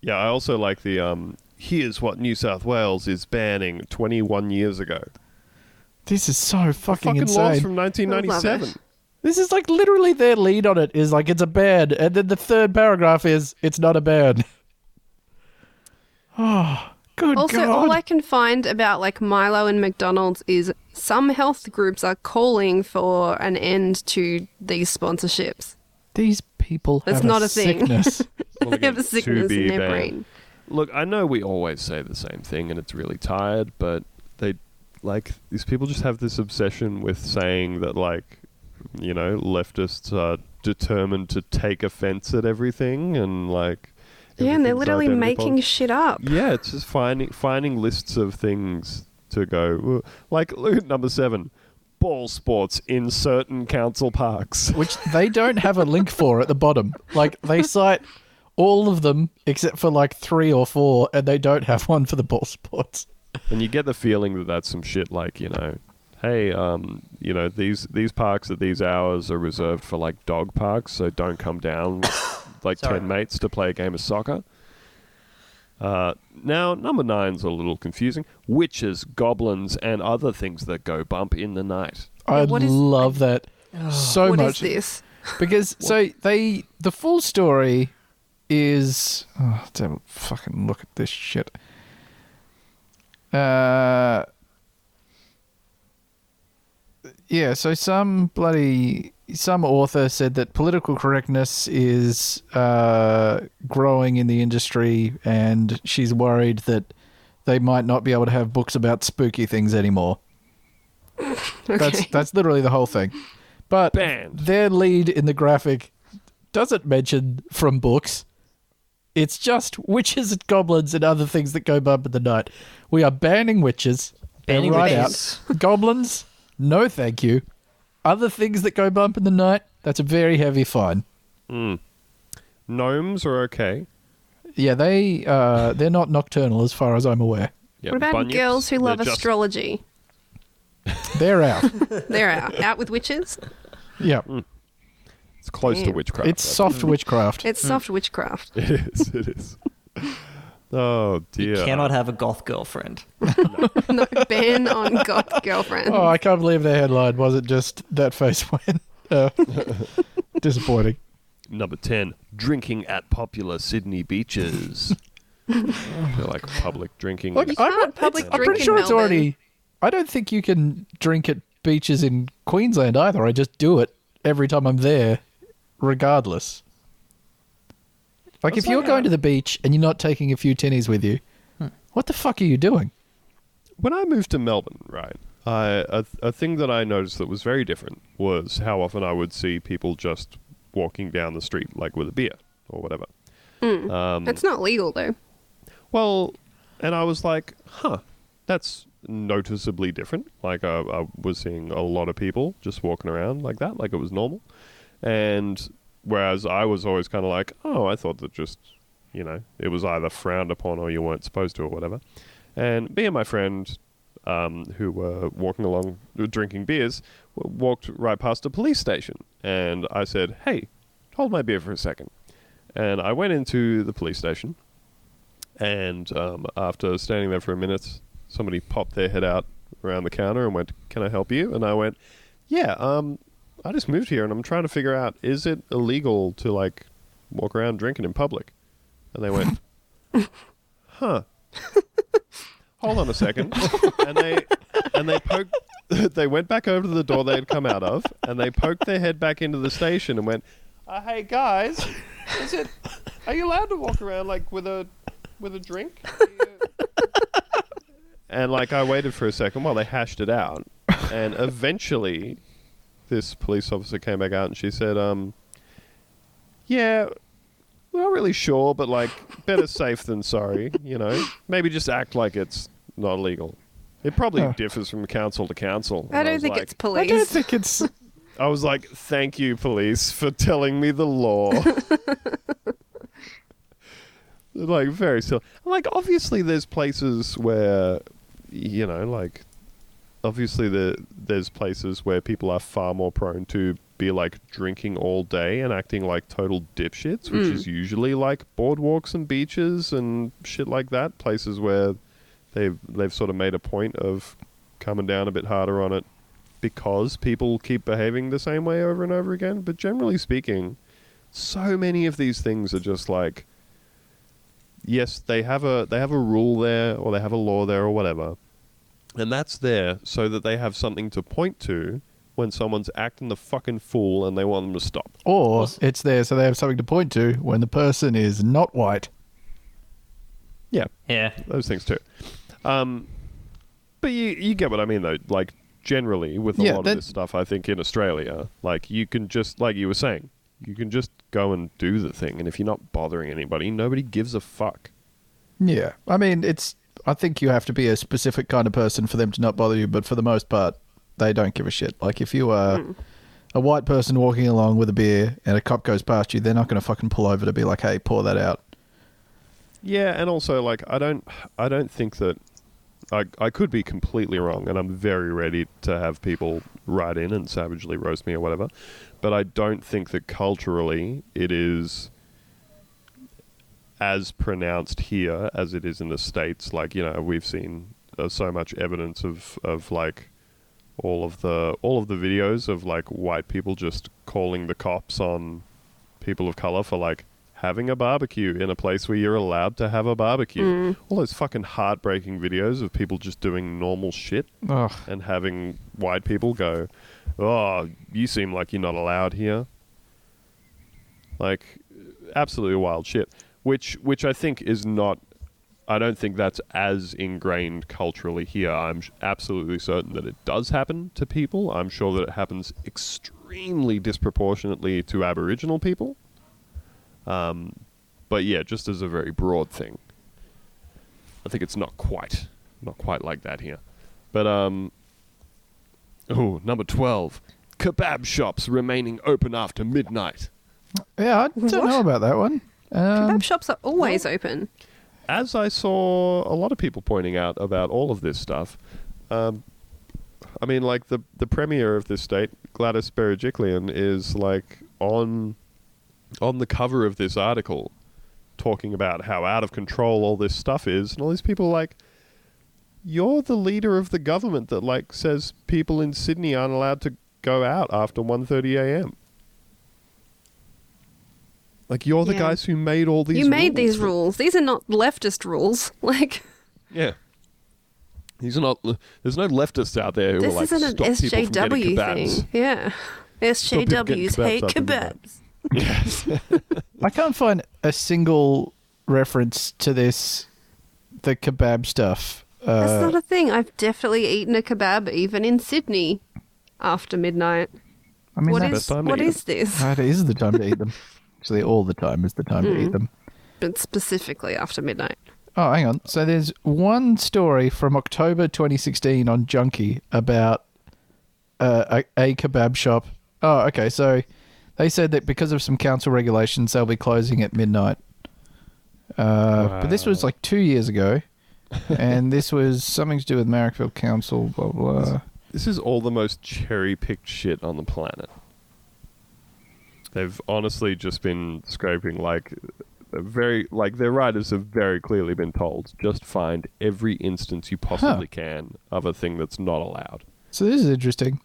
yeah i also like the um here's what new south wales is banning 21 years ago This is so fucking, fucking laws insane. from I love 1997. This is like literally their lead on it is like it's a ban, and then the third paragraph is it's not a ban. Oh, good Also, god! all I can find about like Milo and McDonald's is some health groups are calling for an end to these sponsorships. These people That's have not a, a thing. sickness. Well, They have a sickness in their banned. brain. Look, I know we always say the same thing and it's really tired, but they like these people just have this obsession with saying that like you know, leftists are determined to take offense at everything and like Yeah, and they're literally making politics. shit up. Yeah, it's just finding finding lists of things to go like look at number 7. Ball sports in certain council parks. which they don't have a link for at the bottom. Like they cite all of them except for like three or four, and they don't have one for the ball sports. And you get the feeling that that's some shit like, you know, hey, um, you know, these these parks at these hours are reserved for like dog parks, so don't come down with like Sorry. 10 mates to play a game of soccer. Uh, now, number nine's a little confusing. Witches, goblins, and other things that go bump in the night. I what is- love that so What is much this? because so they the full story is oh, let's have a fucking look at this shit. Uh, yeah. So some bloody some author said that political correctness is uh, growing in the industry, and she's worried that they might not be able to have books about spooky things anymore. That's Okay. that's literally the whole thing. But Banned. their lead in the graphic doesn't mention from books. It's just witches and goblins and other things that go bump in the night. We are banning witches. They're Banning right witches. out. Goblins, no thank you. Other things that go bump in the night, that's a very heavy fine. Gnomes are okay. Yeah, they uh, they're not nocturnal as far as I'm aware. Yeah, what about bunyips, girls who love just- astrology? They're out. They're out. Out with witches? yeah, It's close to witchcraft. it's soft witchcraft. It's soft witchcraft. It is. It is. Oh dear. You cannot have a goth girlfriend. no, ban on goth girlfriend. Oh, I can't believe the headline wasn't just that face when. Uh, disappointing. Number 10, drinking at popular Sydney beaches. They're like public drinking. Look, You I'm, can't public it's- I'm pretty sure it's Melbourne. already. I don't think you can drink at beaches in Queensland either. I just do it every time I'm there, regardless. Like That's if you're like going a- to the beach and you're not taking a few tinnies with you, hmm. what the fuck are you doing? when I moved to Melbourne, right, I, a, a thing that I noticed that was very different was how often I would see people just walking down the street, like with a beer or whatever. Hmm. Um, It's not legal though. well, and I was like, huh, that's noticeably different. Like, I, I was seeing a lot of people just walking around like that, like it was normal. And whereas I was always kind of like, oh, I thought that just, you know, it was either frowned upon or you weren't supposed to or whatever. And me and my friend, um, who were walking along uh, drinking beers, walked right past a police station. And I said, hey, hold my beer for a second. And I went into the police station. And um, after standing there for a minute, somebody popped their head out around the counter and went, "Can I help you?" And I went, "Yeah, um, I just moved here and I'm trying to figure out is it illegal to like walk around drinking in public?" And they went, "Huh." Hold on a second. and they and they poked. they went back over to the door they had come out of, and they poked their head back into the station and went, uh, "Hey guys, is it? Are you allowed to walk around like with a with a drink?" and like I waited for a second while they hashed it out, and eventually, this police officer came back out and she said, "Um, yeah." we're Not really sure, but like better safe than sorry. You know, maybe just act like it's not illegal. It probably Huh. differs from council to council. I And don't was think like- it's police. I don't think it's. I was like, "Thank you, police, for telling me the law." like very silly. Like obviously, there's places where, you know, like obviously the there's places where people are far more prone to be like drinking all day and acting like total dipshits, which hmm. is usually like boardwalks and beaches and shit like that. Places where they've they've sort of made a point of coming down a bit harder on it because people keep behaving the same way over and over again. But generally speaking, so many of these things are just like yes, they have a they have a rule there or they have a law there or whatever. And that's there so that they have something to point to when someone's acting the fucking fool and they want them to stop. Or it's there so they have something to point to when the person is not white. Yeah, Yeah. those things too. Um, but you you get what I mean though. Like generally with a Yeah, lot that- of this stuff, I think in Australia, like you can just like you were saying, you can just go and do the thing, and if you're not bothering anybody, nobody gives a fuck. Yeah. I mean, it's. I think you have to be a specific kind of person for them to not bother you, but for the most part, they don't give a shit. Like, if you are hmm. a white person walking along with a beer and a cop goes past you, they're not going to fucking pull over to be like, hey, pour that out. Yeah, and also like I don't I don't think that I I could be completely wrong, and I'm very ready to have people write in and savagely roast me or whatever. But I don't think that culturally it is as pronounced here as it is in the states. Like you know, we've seen uh, so much evidence of of like all of the all of the videos of like white people just calling the cops on people of color for like having a barbecue in a place where you're allowed to have a barbecue. All those fucking heartbreaking videos of people just doing normal shit Ugh. and having white people go, "Oh, you seem like you're not allowed here." Like absolutely wild shit, which which I think is not I don't think that's as ingrained culturally here. I'm sh- absolutely certain that it does happen to people. I'm sure that it happens extremely disproportionately to Aboriginal people. Um, but yeah, just as a very broad thing, I think it's not quite, not quite like that here. But um, oh, number twelve, kebab shops remaining open after midnight. Yeah, I don't know about that one. Um, Kebab shops are always open. as I saw a lot of people pointing out about all of this stuff, um, I mean, like the the premier of this state, Gladys Berejiklian, is like on on the cover of this article, talking about how out of control all this stuff is, and all these people are like. You're the leader of the government that like says people in Sydney aren't allowed to go out after 1:30 a.m. Like you're the Yeah. guys who made all these you made rules these rules. These are not leftist rules. Like, Yeah. He's not. There's no leftists out there who This are like isn't an stop people from getting SJW kebabs. thing. Yeah. SJWs hate kebabs. Yes. I can't find a single reference to this, the kebab stuff. That's Uh, not a thing. I've definitely eaten a kebab even in Sydney after midnight. I mean, What that's, is best time to what eat is this? that is the time to eat them. Actually, all the time is the time to eat them. But specifically after midnight. Oh, hang on. So there's one story from October 2016 on Junkee about uh, a, a kebab shop. Oh, okay. So they said that because of some council regulations, they'll be closing at midnight. Uh, But this was like two years ago, and this was something to do with Marrickville Council. Blah blah. This is all the most cherry picked shit on the planet. They've honestly just been scraping like very like their writers have very clearly been told just find every instance you possibly can of a thing that's not allowed. So this is interesting.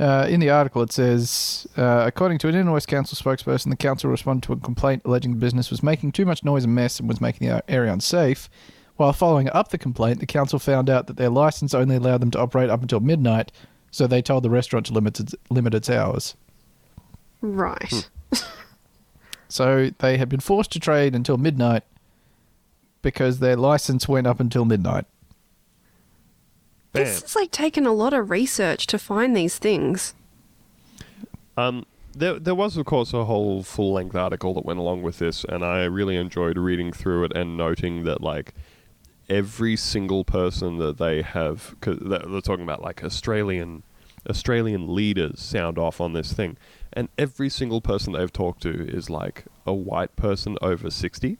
Uh, in the article, it says, uh, according to an Inner West Council spokesperson, the council responded to a complaint alleging the business was making too much noise and mess and was making the area unsafe. While following up the complaint, the council found out that their license only allowed them to operate up until midnight, so they told the restaurant to limit its, limit its hours. Right. So they had been forced to trade until midnight because their license went up until midnight. Bam. This is like taking a lot of research to find these things. Um, there, there was, of course, a whole full length article that went along with this, and I really enjoyed reading through it and noting that, like, every single person that they have, cause they're, they're talking about, like, Australian. Australian leaders sound off on this thing, and every single person they've talked to is like a white person over 60,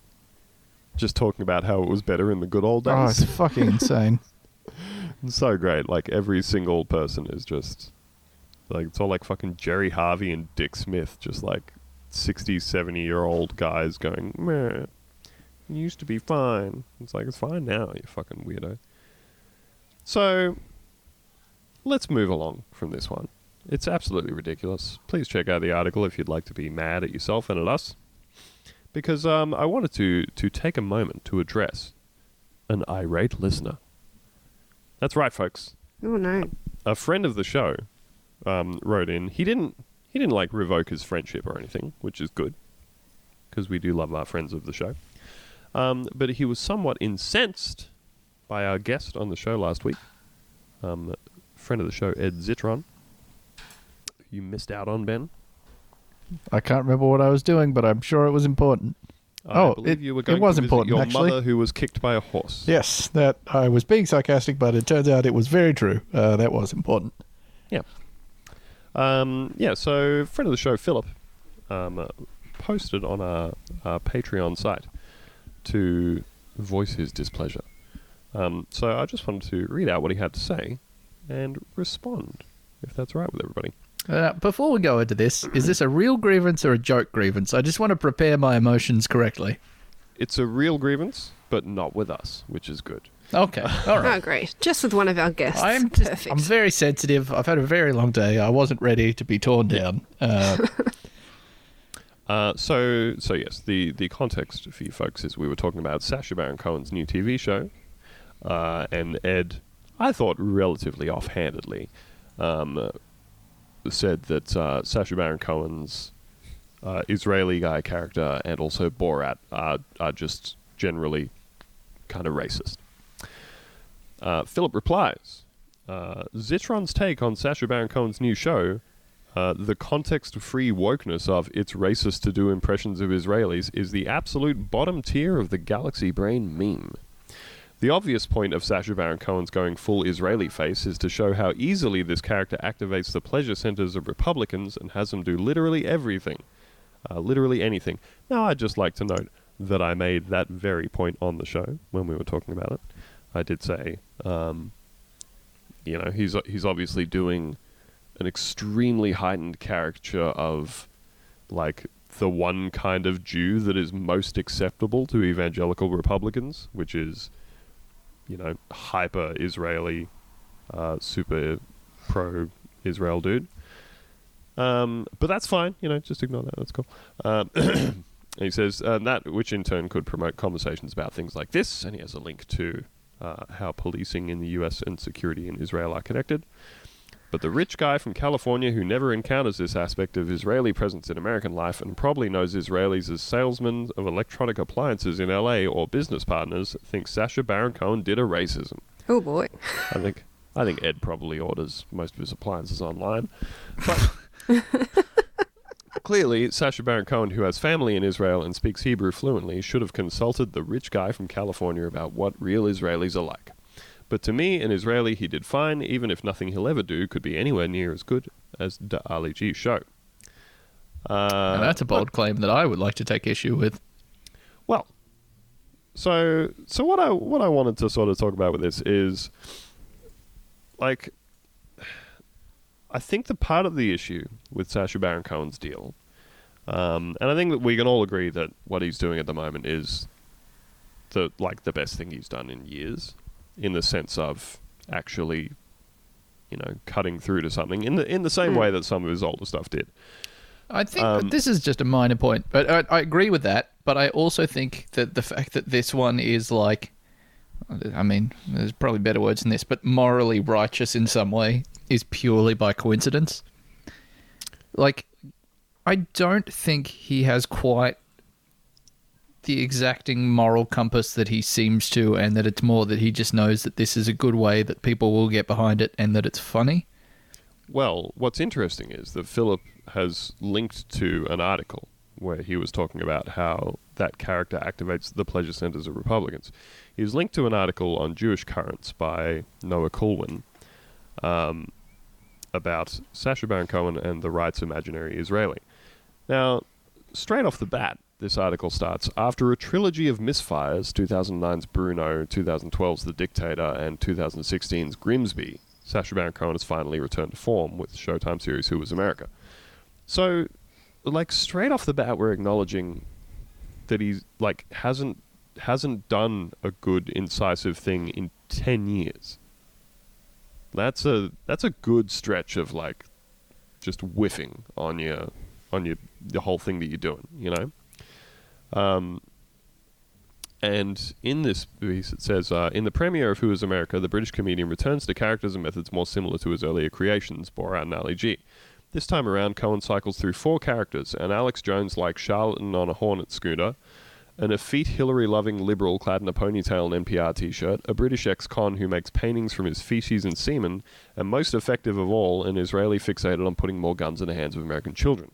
just talking about how it was better in the good old days. Oh, days. it's fucking insane. It's so great. Like every single person is just like it's all like fucking Gerry Harvey and Dick Smith, just like 60, 70 year old guys going, meh, it used to be fine. It's like it's fine now, you fucking weirdo. So let's move along from this one. It's absolutely ridiculous. Please check out the article if you'd like to be mad at yourself and at us. Because um, I wanted to to take a moment to address an irate listener. That's right, folks. Oh no. A friend of the show um, wrote in. He didn't. He didn't like revoke his friendship or anything, which is good, because we do love our friends of the show. Um, but he was somewhat incensed by our guest on the show last week, um, friend of the show Ed Zitron. You missed out on Ben. I can't remember what I was doing, but I'm sure it was important. I Oh, it- you were it going was to important, your actually. mother, who was kicked by a horse. Yes, that I was being sarcastic, but it turns out it was very true. Uh, that was important. Yeah. Um, yeah, so friend of the show, Philip, um, uh, posted on our, our Patreon site to voice his displeasure. Um, so I just wanted to read out what he had to say and respond, if that's right with everybody. Uh, before we go into this, is this a real grievance or a joke grievance? I just want to prepare my emotions correctly. It's a real grievance, but not with us, which is good. Okay, all right. Oh great. Just with one of our guests. I'm just, Perfect. I'm very sensitive. I've had a very long day. I wasn't ready to be torn down. Uh, Uh, so, so yes, the, the context for you folks is we were talking about Sacha Baron Cohen's new TV show, uh, and Ed, I thought relatively offhandedly, um, uh, said that uh, Sacha Baron Cohen's uh, Israeli guy character and also Borat are, are just generally kind of racist. Uh, Philip replies, uh, Zitron's take on Sacha Baron Cohen's new show uh, the context free wokeness of it's racist to do impressions of Israelis is the absolute bottom tier of the galaxy brain meme. The obvious point of Sacha Baron Cohen's going full Israeli face is to show how easily this character activates the pleasure centers of Republicans and has them do literally everything. Uh, literally anything. Now, I'd just like to note that I made that very point on the show when we were talking about it. I did say, um, you know, he's he's obviously doing an extremely heightened caricature of like the one kind of Jew that is most acceptable to evangelical Republicans, which is, you know, hyper Israeli, uh, super pro Israel dude. Um, but that's fine, you know, just ignore that. That's cool. Um, he says uh, that, which in turn could promote conversations about things like this, and he has a link to uh, how policing in the US and security in Israel are connected. But the rich guy from California who never encounters this aspect of Israeli presence in American life and probably knows Israelis as salesmen of electronic appliances in LA or business partners thinks Sacha Baron Cohen did a racism. Oh boy. I think I think Ed probably orders most of his appliances online. But clearly, Sacha Baron Cohen, who has family in Israel and speaks Hebrew fluently, should have consulted the rich guy from California about what real Israelis are like. But to me, an Israeli, he did fine, even if nothing he'll ever do could be anywhere near as good as the Ali G show. Uh, And that's a bold claim that I would like to take issue with. Well, so so what I what I wanted to sort of talk about with this is like I think the part of the issue with Sacha Baron Cohen's deal, um, and I think that we can all agree that what he's doing at the moment is the like the best thing he's done in years, in the sense of actually, you know, cutting through to something in the in the same way that some of his older stuff did. I think Um, but this is just a minor point, but I, I agree with that. But I also think that the fact that this one is like, I mean, there's probably better words than this, but morally righteous in some way is purely by coincidence. Like, I don't think he has quite the exacting moral compass that he seems to, and that it's more that he just knows that this is a good way that people will get behind it and that it's funny. Well, what's interesting is that Philip has linked to an article where he was talking about how that character activates the pleasure centers of Republicans. He's linked to an article on Jewish Currents by Noah Kulwin um, about Sacha Baron Cohen and the right's imaginary Israeli. Now, straight off the bat, this article starts after a trilogy of misfires 2009's Bruno, 2012's The Dictator, and 2016's Grimsby. Sacha Baron Cohen has finally returned to form with Showtime series Who Was America. So, like straight off the bat, we're acknowledging that he's like hasn't hasn't done a good incisive thing in ten years. That's a that's a good stretch of like just whiffing on your on your the whole thing that you're doing, you know. Um, and in this piece, it says uh, In the premiere of Who is America, the British comedian returns to characters and methods more similar to his earlier creations, Borat and Ali G. This time around, Cohen cycles through four characters an Alex Jones like charlatan on a Hornet scooter, an effete Hillary loving liberal clad in a ponytail and NPR t shirt, a British ex con who makes paintings from his feces and semen, and most effective of all, an Israeli fixated on putting more guns in the hands of American children.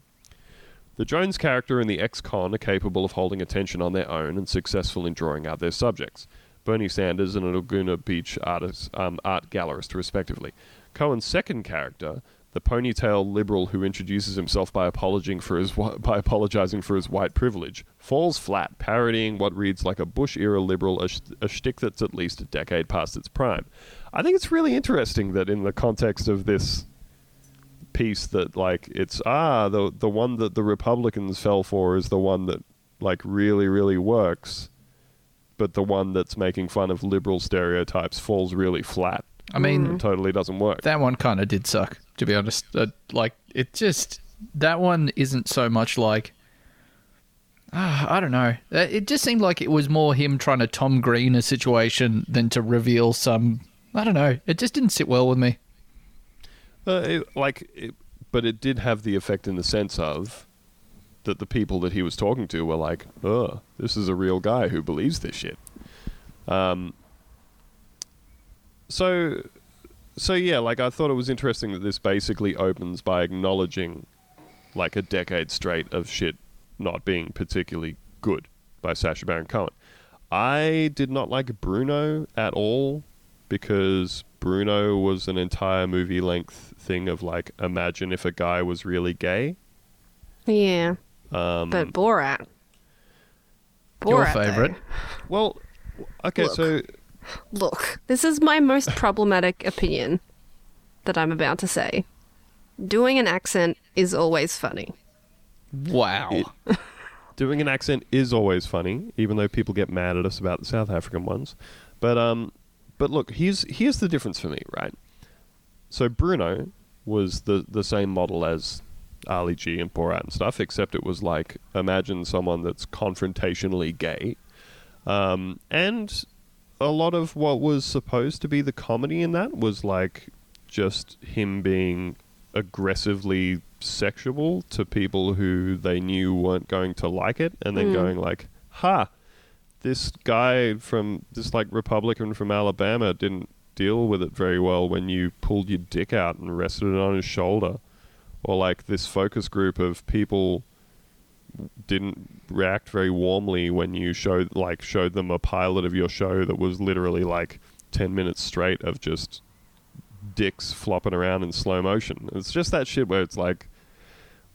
The Jones character and the ex-con are capable of holding attention on their own and successful in drawing out their subjects. Bernie Sanders and a Laguna Beach artist, um, art gallerist, respectively. Cohen's second character, the ponytail liberal who introduces himself by apologizing for his by apologizing for his white privilege, falls flat, parodying what reads like a Bush-era liberal, a, sh- a shtick that's at least a decade past its prime. I think it's really interesting that in the context of this piece that like it's ah the the one that the Republicans fell for is the one that like really really works, but the one that's making fun of liberal stereotypes falls really flat. I mean, and totally doesn't work. That one kind of did suck, to be honest. Uh, like it just that one isn't so much like. ah, I don't know. Uh, It just seemed like it was more him trying to Tom Green a situation than to reveal some. I don't know. It just didn't sit well with me. Uh, it, like, it, but it did have the effect in the sense of that the people that he was talking to were like, "Oh, this is a real guy who believes this shit." Um. So, so yeah, like I thought it was interesting that this basically opens by acknowledging, like a decade straight of shit not being particularly good by Sacha Baron Cohen. I did not like Bruno at all because Bruno was an entire movie length thing of like imagine if a guy was really gay. Yeah. Um, But Borat. Borat. Your though. favorite? well, okay, Look. so Look, this is my most problematic opinion that I'm about to say. Doing an accent is always funny. Wow. It- doing an accent is always funny, even though people get mad at us about the South African ones. But um, but look, here's here's the difference for me, right? So Bruno was the the same model as Ali G and Borat and stuff, except it was like imagine someone that's confrontationally gay, um, and a lot of what was supposed to be the comedy in that was like just him being aggressively sexual to people who they knew weren't going to like it and then going like ha this guy from this like republican from alabama didn't deal with it very well when you pulled your dick out and rested it on his shoulder or like this focus group of people didn't react very warmly when you showed like showed them a pilot of your show that was literally like 10 minutes straight of just dicks flopping around in slow motion. It's just that shit where it's like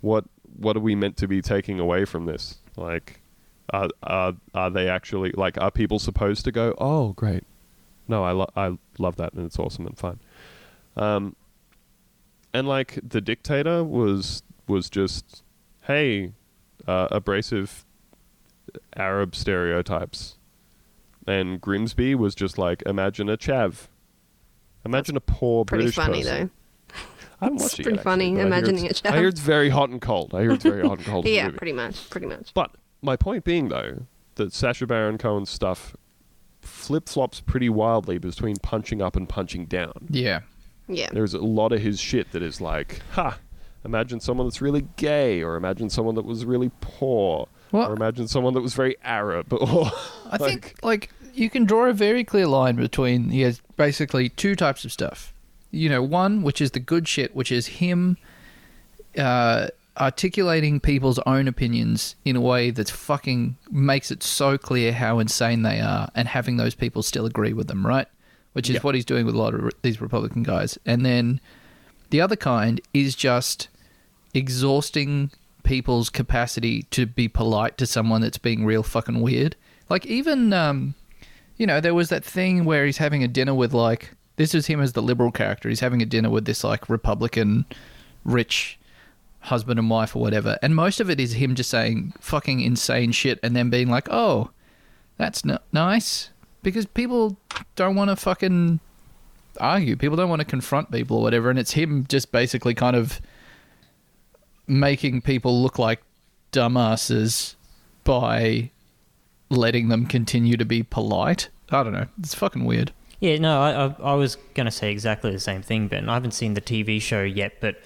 what what are we meant to be taking away from this? Like are are are they actually like are people supposed to go, "Oh, great. No, I lo- I love that and it's awesome and fine." Um and like the dictator was was just hey, uh, abrasive Arab stereotypes. And Grimsby was just like, imagine a chav. Imagine a poor British. Pretty British funny person. though. I haven't It's watched it pretty yet, funny, actually, but I hear imagining a chav. I hear it's very hot and cold. I hear it's very hot and cold. Yeah, pretty much, pretty much. But my point being, though, that Sacha Baron Cohen's stuff flip flops pretty wildly between punching up and punching down. Yeah. Yeah. There's a lot of his shit that is like, ha, imagine someone that's really gay, or imagine someone that was really poor, Well- or imagine someone that was very Arab, or I think like you can draw a very clear line between he has basically two types of stuff. You know, one which is the good shit, which is him uh, articulating people's own opinions in a way that's fucking makes it so clear how insane they are, and having those people still agree with them, right? Which is Yeah. what he's doing with a lot of these Republican guys. And then the other kind is just exhausting people's capacity to be polite to someone that's being real fucking weird. Like even um you know, there was that thing where he's having a dinner with like this is him as the liberal character. He's having a dinner with this like Republican rich husband and wife or whatever. And most of it is him just saying fucking insane shit and then being like, "Oh, that's n- nice." Because people don't want to fucking argue. People don't want to confront people or whatever, and it's him just basically kind of making people look like dumbasses by letting them continue to be polite. I don't know. It's fucking weird. Yeah, no, I, I, I was going to say exactly the same thing, Ben. I haven't seen the TV show yet, but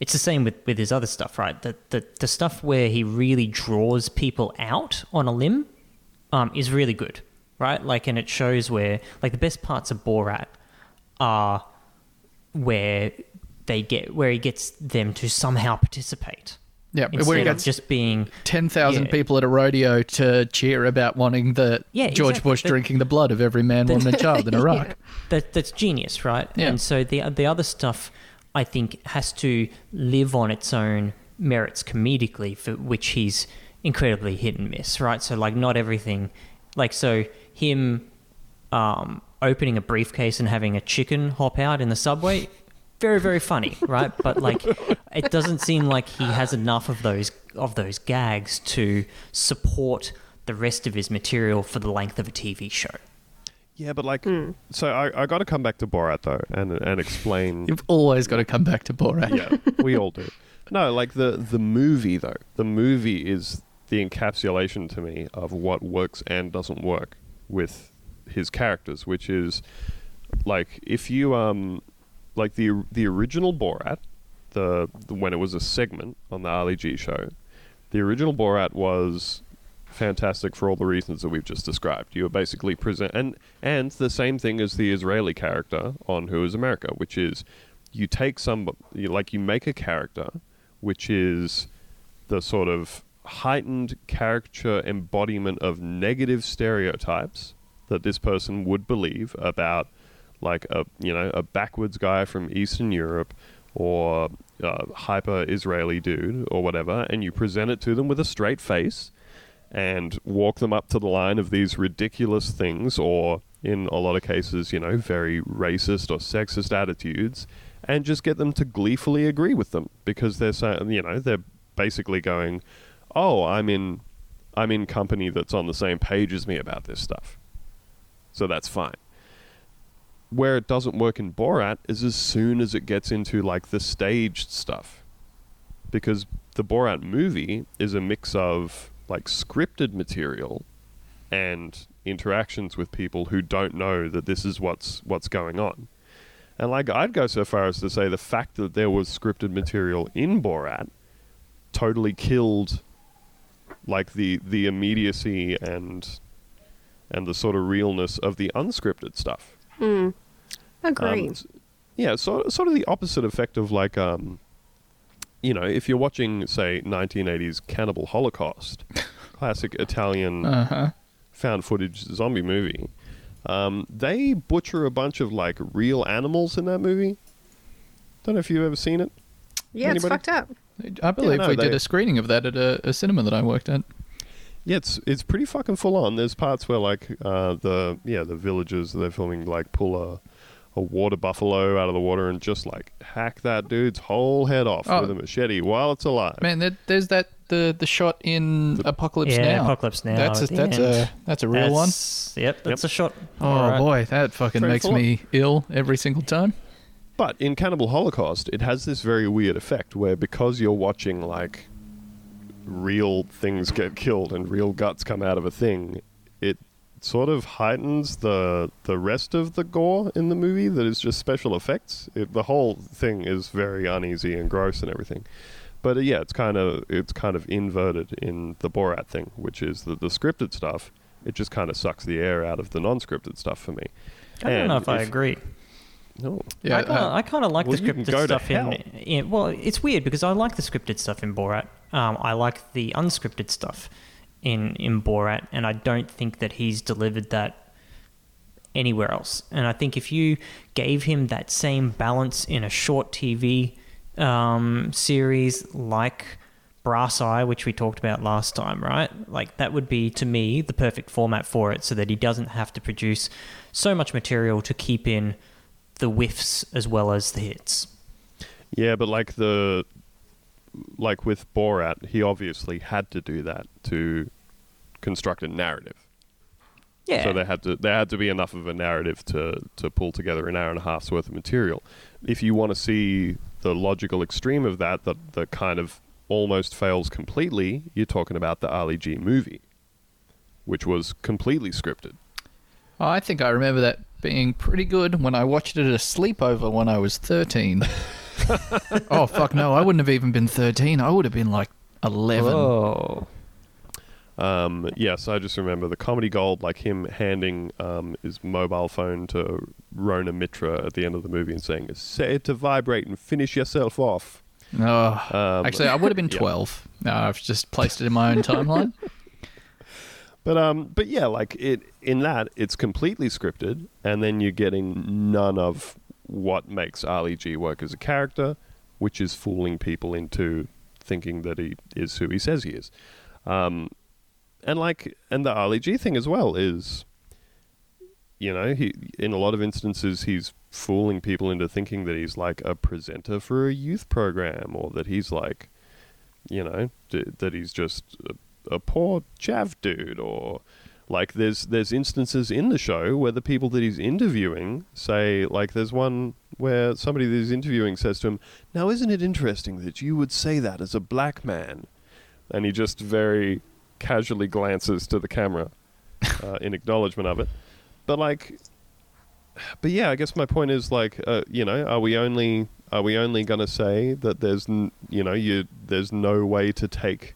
it's the same with, with his other stuff, right? The, the, the stuff where he really draws people out on a limb um, is really good, right? Like, and it shows where, like, the best parts of Borat are where they get, where he gets them to somehow participate. Yeah, where Instead he of gets just being ten thousand Yeah. people at a rodeo to cheer about wanting the Yeah, George exactly. Bush drinking the blood of every man, woman, and child in Iraq. that that's genius, right? Yeah. And so the the other stuff, I think, has to live on its own merits comedically, for which he's incredibly hit and miss, right? So like not everything, like so him um, opening a briefcase and having a chicken hop out in the subway. Very, very funny, right? But like, it doesn't seem like he has enough of those of those gags to support the rest of his material for the length of a TV show. Yeah, but like, so I, I got to come back to Borat though, and and explain. You've always got to come back to Borat. yeah, we all do. No, like the the movie though. The movie is the encapsulation to me of what works and doesn't work with his characters, which is like if you um like the the original Borat, the, the when it was a segment on the Ali G show, the original Borat was fantastic for all the reasons that we've just described. You are basically present and and the same thing as the Israeli character on Who Is America, which is you take some you, like you make a character which is the sort of heightened caricature embodiment of negative stereotypes that this person would believe about like a you know a backwards guy from Eastern Europe or a hyper Israeli dude or whatever, and you present it to them with a straight face and walk them up to the line of these ridiculous things or in a lot of cases, you know, very racist or sexist attitudes and just get them to gleefully agree with them because they're saying, you know, they're basically going, "Oh, I'm in I'm in company that's on the same page as me about this stuff." So that's fine. Where it doesn't work in Borat is as soon as it gets into like the staged stuff. Because the Borat movie is a mix of like scripted material and interactions with people who don't know that this is what's what's going on. And like I'd go so far as to say the fact that there was scripted material in Borat totally killed like the the immediacy and and the sort of realness of the unscripted stuff. Hmm. Agree. Um, yeah, so, sort of the opposite effect of like, um, you know, if you're watching, say, 1980s Cannibal Holocaust, classic Italian Uh huh. found footage zombie movie, um, they butcher a bunch of like real animals in that movie. Don't know if you've ever seen it. yeah, it's fucked up. I believe no, we they- did a screening of that at a, a cinema that I worked at. Yeah, it's it's pretty fucking full on. There's parts where like uh, the yeah the villagers they're filming like pull a a water buffalo out of the water and just like hack that dude's whole head off Oh. with a machete while it's alive. Man, there, there's that the the shot in Apocalypse yeah, Now. Apocalypse Now. That's a, that's a that's a real one. That's- Yep, that's a shot. Oh Alright. boy, that fucking Very makes full me ill every single time. But in Cannibal Holocaust, it has this very weird effect where because you're watching like real things get killed and real guts come out of a thing, it sort of heightens the the rest of the gore in the movie that is just special effects. It, the whole thing is very uneasy and gross and everything. But uh, yeah, it's kind of it's kind of inverted in the Borat thing, which is that the scripted stuff it just kind of sucks the air out of the non-scripted stuff for me. I don't know And if I agree. No. Yeah, I kind of, uh, I kind of like well, the scripted stuff in, hell. in. Well, it's weird because I like the scripted stuff in Borat. Um, I like the unscripted stuff in in Borat, and I don't think that he's delivered that anywhere else. And I think if you gave him that same balance in a short TV um, series like Brass Eye, which we talked about last time, right? Like that would be to me the perfect format for it, so that he doesn't have to produce so much material to keep in the whiffs as well as the hits. Yeah, but like the like with Borat, he obviously had to do that to construct a narrative. Yeah. So there had to there had to be enough of a narrative to to pull together an hour and a half's worth of material. If you want to see the logical extreme of that, that that kind of almost fails completely, you're talking about the Ali G movie, which was completely scripted. Oh, I think I remember that being pretty good when I watched it at a sleepover when I was 13. oh, fuck no. I wouldn't have even been 13. I would have been like 11. Oh. Um, yes, I just remember the comedy gold, like him handing um, his mobile phone to Rhona Mitra at the end of the movie and saying, "Set it to vibrate and finish yourself off." Oh, Um, actually, I would have been yeah. 12. No, I've just placed it in my own timeline. But um, but yeah, like it in that it's completely scripted, and then you're getting none of what makes Ali G work as a character, which is fooling people into thinking that he is who he says he is. Um, and like, and the Ali G thing as well is, you know, he in a lot of instances he's fooling people into thinking that he's like a presenter for a youth program, or that he's like, you know, d- that he's just a, a poor chav dude, or like there's there's instances in the show where the people that he's interviewing say like there's one where somebody that he's interviewing says to him, "Now isn't it interesting that you would say that as a black man?" And he just very casually glances to the camera uh, in acknowledgement of it. But like, but yeah, I guess my point is like, uh, you know, are we only are we only going to say that there's n- you know you there's no way to take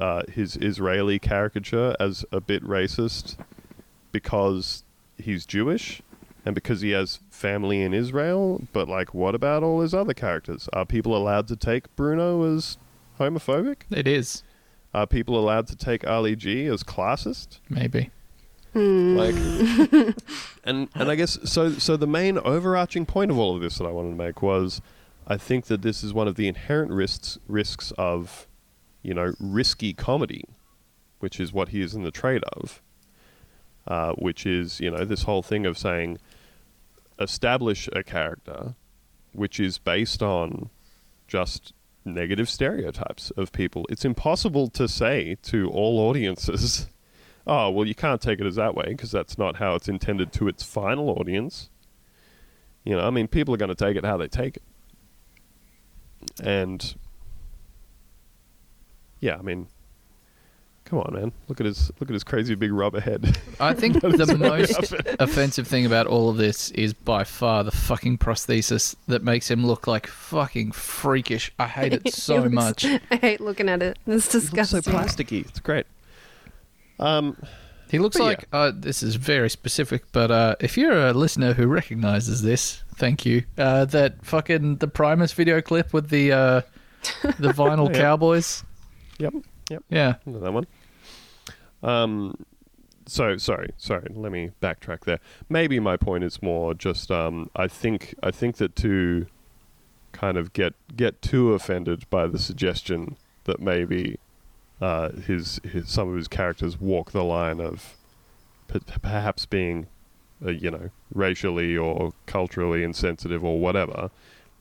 uh, his Israeli caricature as a bit racist because he's Jewish and because he has family in Israel. But like, what about all his other characters? Are people allowed to take Bruno as homophobic? It is, Are people allowed to take Ali G as classist? maybe. Like, and and I guess so. So the main overarching point of all of this that I wanted to make was, I think that this is one of the inherent risks risks of, you know, risky comedy, which is what he is in the trade of. Uh, which is you know this whole thing of saying, establish a character, which is based on, just negative stereotypes of people. It's impossible to say to all audiences oh, well, you can't take it as that way because that's not how it's intended to its final audience. You know, I mean, people are going to take it how they take it. And, yeah, I mean, Come on, man. Look at his look at his crazy big rubber head. I think the most offensive thing about all of this is by far the fucking prosthesis that makes him look like fucking freakish. I hate it so looks- much. I hate looking at it. It's It looks so disgusting. plasticky. It's great. Um, He looks But yeah. like uh, this is very specific, but uh, if you're a listener who recognizes this, thank you. Uh, that fucking the Primus video clip with the uh, the vinyl Yeah. cowboys. Yep, yep. Yeah, Know that one. Um, so sorry, sorry. Let me backtrack there. Maybe my point is more just um, I think I think that to kind of get get too offended by the suggestion that maybe uh, his his some of his characters walk the line of p- perhaps being uh, you know racially or culturally insensitive or whatever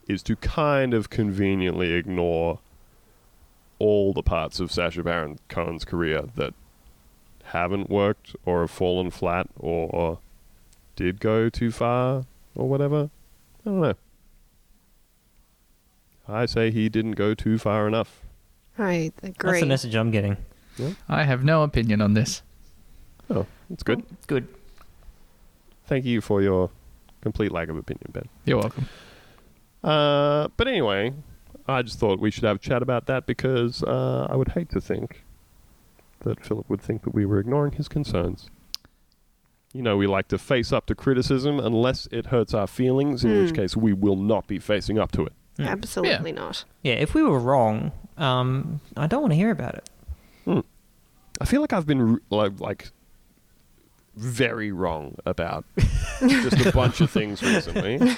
is to kind of conveniently ignore all the parts of Sacha Baron Cohen's career that haven't worked or have fallen flat or did go too far or whatever. I don't know. I say he didn't go too far enough. I That's agree. the message I'm getting. I have no opinion on this. Oh, that's good. Good. Thank you for your complete lack of opinion, Ben. You're welcome. Uh, but anyway, I just thought we should have a chat about that because uh, I would hate to think that Philip would think that we were ignoring his concerns. You know, we like to face up to criticism unless it hurts our feelings, in which Hmm. case we will not be facing up to it. Absolutely not. Yeah, if we were wrong, um, I don't want to hear about it. I feel like I've been r- like, like very wrong about just a bunch of things recently.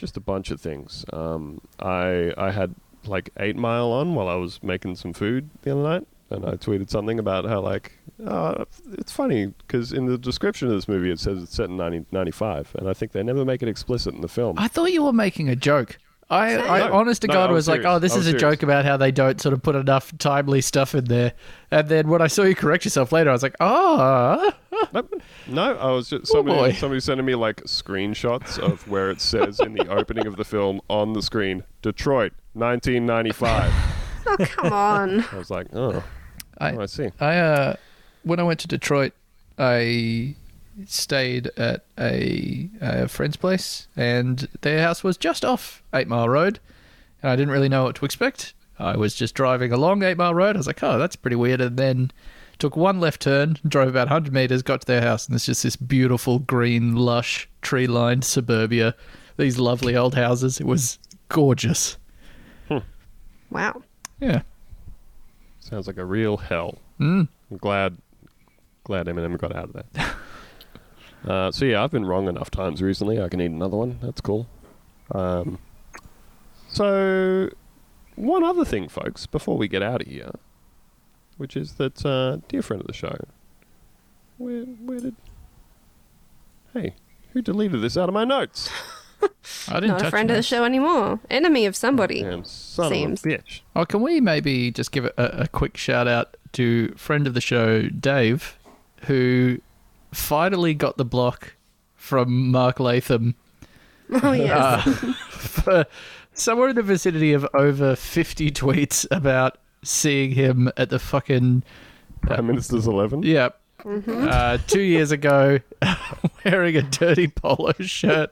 just a bunch of things. Um, I I had like Eight Mile on while I was making some food the other night, and I tweeted something about how like uh, it's funny because in the description of this movie it says it's set in 1995, and I think they never make it explicit in the film. I thought you were making a joke. I, I No, honest to no, God, I was was like, oh, this I is was a serious. joke about how they don't sort of put enough timely stuff in there. And then when I saw you correct yourself later, I was like, oh, Nope. No, I was just Oh, somebody, boy. somebody sending me like screenshots of where it says in the opening of the film on the screen, Detroit, 1995. Oh, come on. I was like, oh, I, oh, I see. I uh, when I went to Detroit, I stayed at a, a friend's place, and their house was just off Eight Mile Road, and I didn't really know what to expect. I was just driving along Eight Mile Road. I was like, oh, that's pretty weird, and then took one left turn, drove about 100 meters, got to their house, and there's just this beautiful green, lush, tree-lined suburbia. These lovely old houses. It was gorgeous. Wow. Yeah. Sounds like a real hell. Mm. I'm glad, glad Eminem got out of that. uh, so yeah, I've been wrong enough times recently. I can eat another one. That's cool. Um, so one other thing, folks, before we get out of here, which is that uh, dear friend of the show, where where did? Hey, who deleted this out of my notes? I didn't Not touch a friend of the show anymore. Enemy of somebody. Damn son Seems. of a bitch. Oh, can we maybe just give a, a quick shout out to friend of the show, Dave, who finally got the block from Mark Latham Oh, yes. uh, for somewhere in the vicinity of over 50 tweets about seeing him at the fucking, Prime Minister's Eleven. yeah, uh, two years ago, wearing a dirty polo shirt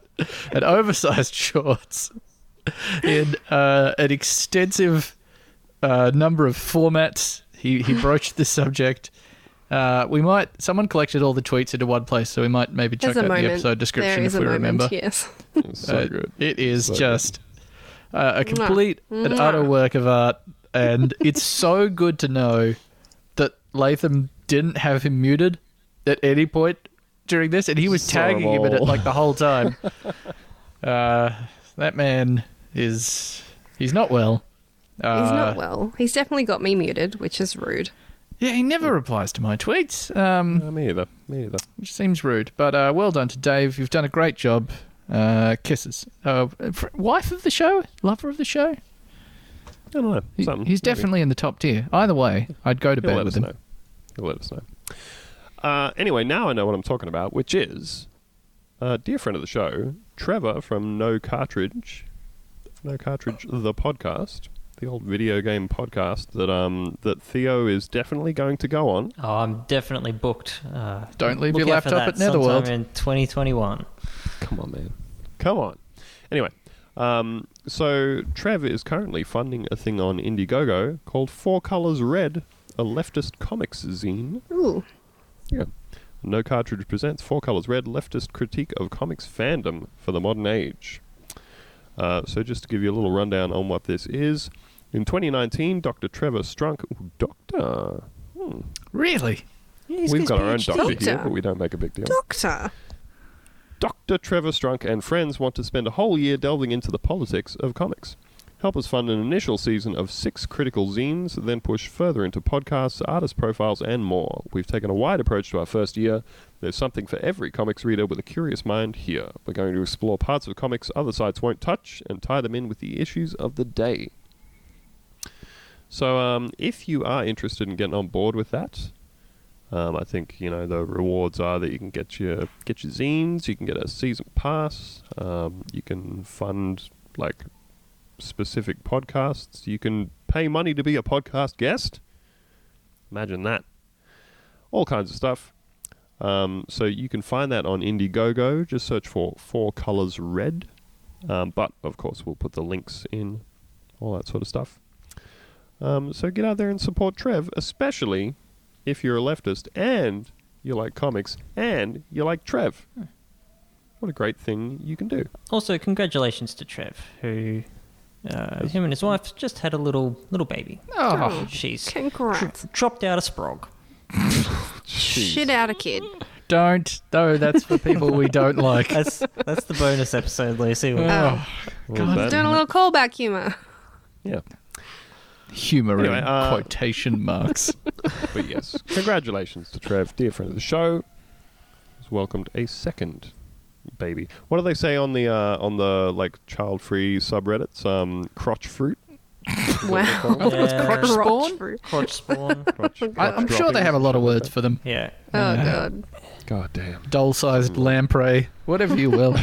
and oversized shorts in uh, an extensive uh, number of formats. He he broached the subject. Uh, we might someone collected all the tweets into one place, so we might maybe check out moment. the episode description there if a we moment, remember. yes. It's so Uh, good. It is So just uh, a complete and utter work of art, and it's so good to know that Latham didn't have him muted at any point during this, and he was Son of tagging him in it like the whole time. uh, that man is he's not well. Uh, He's not well. He's definitely got me muted, which is rude. Yeah, he never replies to my tweets, um, Uh, me either. Me either. which seems rude. But uh, well done to Dave. You've done a great job. Uh, kisses. Uh, fr- wife of the show, lover of the show. I don't know. He- he's maybe. definitely in the top tier. Either way, I'd go to He'll bed let with us him. know. He'll let us know. Uh, anyway, now I know what I'm talking about, which is a dear friend of the show, Trevor from No Cartridge, No Cartridge, the podcast, the old video game podcast that um that Theo is definitely going to go on. Oh, I'm definitely booked. Uh, Don't leave look your out for laptop at Netherworld. sometime in 2021. Come on, man. Come on. Anyway, um, so Trev is currently funding a thing on Indiegogo called Four Colors Red, a leftist comics zine. Ooh. Yeah. No Cartridge presents Four Colors Red, leftist critique of comics fandom for the modern age. Uh, so just to give you a little rundown on what this is. In 2019, Dr. Trevor Strunk... Ooh, doctor... Hmm. Really? We've got our own doctor, here, but we don't make a big deal. Doctor. Dr. Trevor Strunk and friends want to spend a whole year delving into the politics of comics. Help us fund an initial season of six critical zines, then push further into podcasts, artist profiles, and more. We've taken a wide approach to our first year. There's something for every comics reader with a curious mind here. We're going to explore parts of comics other sites won't touch and tie them in with the issues of the day. So, um, if you are interested in getting on board with that, um, I think you know the rewards are that you can get your get your zines, you can get a season pass, um, you can fund like specific podcasts, you can pay money to be a podcast guest. Imagine that, all kinds of stuff. Um, so you can find that on Indiegogo. Just search for Four Colors Red. Um, but of course, we'll put the links in, all that sort of stuff. Um, so get out there and support Trev, especially if you're a leftist and you like comics and you like Trev. What a great thing you can do. Also, congratulations to Trev, who uh, him and his wife just had a little little baby. Oh, She's Congrats. dropped out a sprog. Shit out a kid. don't. No, that's for people we don't like. That's that's the bonus episode, Lucy. Oh, What was that? Doing a little callback humor. Yeah. Humor Anyway, in uh, quotation marks. But yes, congratulations to Trev, dear friend of the show. Has welcomed a second baby. What do they say on the uh, on the like child-free subreddits? Um, crotch fruit. Wow. Yeah. crotch spawn? fruit. Crotch spawn. Crotch, I, crotch I'm sure they droppings, have a lot of words for them. Yeah. Oh, God. God damn. Doll-sized lamprey, whatever you will.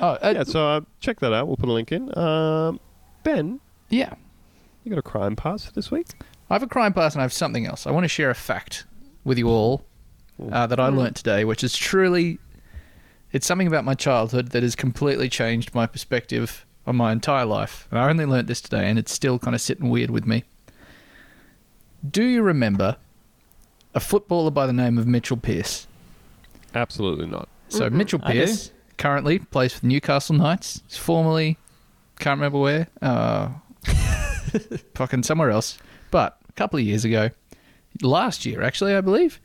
oh, uh, Yeah, so uh, check that out. We'll put a link in. Um, ben, yeah. you got a crime pass for this week? I have a crime pass and I have something else. I want to share a fact with you all uh, that I learnt today, which is truly. It's something about my childhood that has completely changed my perspective on my entire life. And I only learnt this today, and it's still kind of sitting weird with me. Do you remember a footballer by the name of Mitchell Pearce? Absolutely not. So Mitchell I do. Pearce currently plays for the Newcastle Knights. He's formerly can't remember where, uh, fucking somewhere else. But a couple of years ago, last year actually, I believe,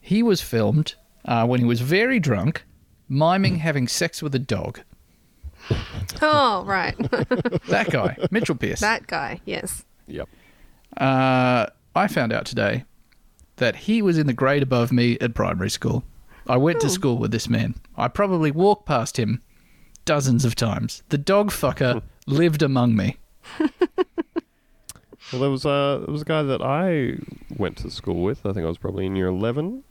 he was filmed uh, when he was very drunk, miming having sex with a dog. Oh, right. That guy, Mitchell Pearce. that guy. Yes. Yep. Uh, I found out today that he was in the grade above me at primary school. I went to school with this man. I probably walked past him dozens of times. The dog fucker lived among me. Well, there was a there was a guy that I went to school with. I think I was probably in year eleven,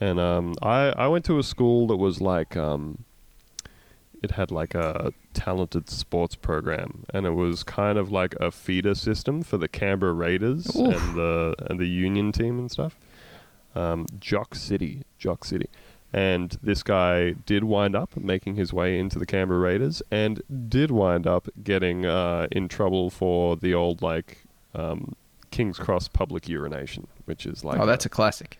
and um, I I went to a school that was like um, it had like a talented sports program, and it was kind of like a feeder system for the Canberra Raiders Oof. and the and the Union team and stuff. Um, Jock City, Jock City. And this guy did wind up making his way into the Canberra Raiders and did wind up getting uh, in trouble for the old, like, um, King's Cross public urination, which is like. oh, that's a classic.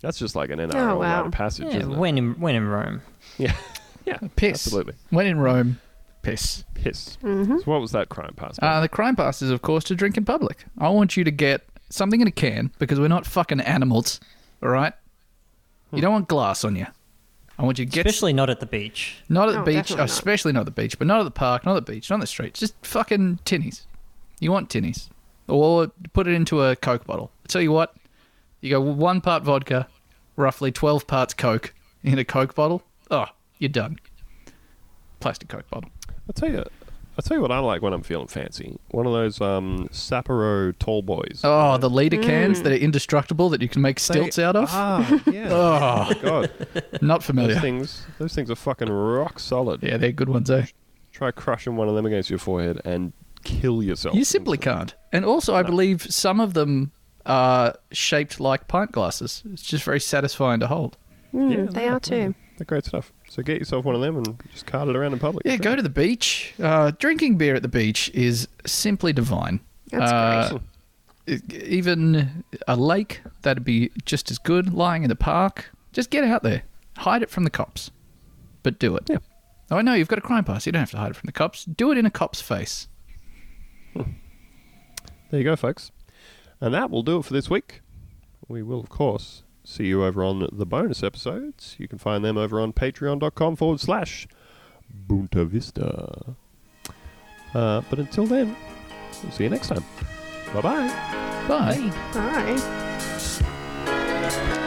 That's just like an NRL wow. rite of passage, Yeah, isn't it? when in when in Rome. yeah. Yeah. Piss. Absolutely. When in Rome, piss. Piss. Mm-hmm. So, what was that crime pass? Uh, the crime pass is, of course, to drink in public. I want you to get something in a can because we're not fucking animals, all right? You don't want glass on you. I want you to get Especially not at the beach. Not at the No, beach, definitely not. especially not at the beach, but not at the park, not at the beach, not on the streets. Just fucking tinnies. You want tinnies. Or put it into a Coke bottle. I tell you what, you go one part vodka, roughly 12 parts Coke in a Coke bottle. Oh, you're done. Plastic Coke bottle. I'll tell you. I'll tell you what I like when I'm feeling fancy. One of those um, Sapporo tall boys. Oh, the leader Mm. cans that are indestructible that you can make They- stilts out of. Ah, yeah. Oh, God, not those familiar. things. Those things are fucking rock solid. Yeah, they're good ones, eh? Try crushing one of them against your forehead, and kill yourself. You simply can't. And also, I believe some of them are shaped like pint glasses. It's just very satisfying to hold. Mm, Yeah, they are too. They're great stuff. So get yourself one of them and just cart it around in public. Yeah, go to the beach. Uh, drinking beer at the beach is simply divine. That's Uh, great. Even a lake, that'd be just as good. Lying in the park, just get out there. Hide it from the cops, but do it. Yeah. Oh, I know you've got a crime pass. You don't have to hide it from the cops. Do it in a cop's face. There you go, folks. And that will do it for this week. We will, of course, see you over on the bonus episodes. You can find them over on patreon.com forward slash Bunta Vista. Uh, but until then, we'll see you next time. Bye bye. Bye. Bye.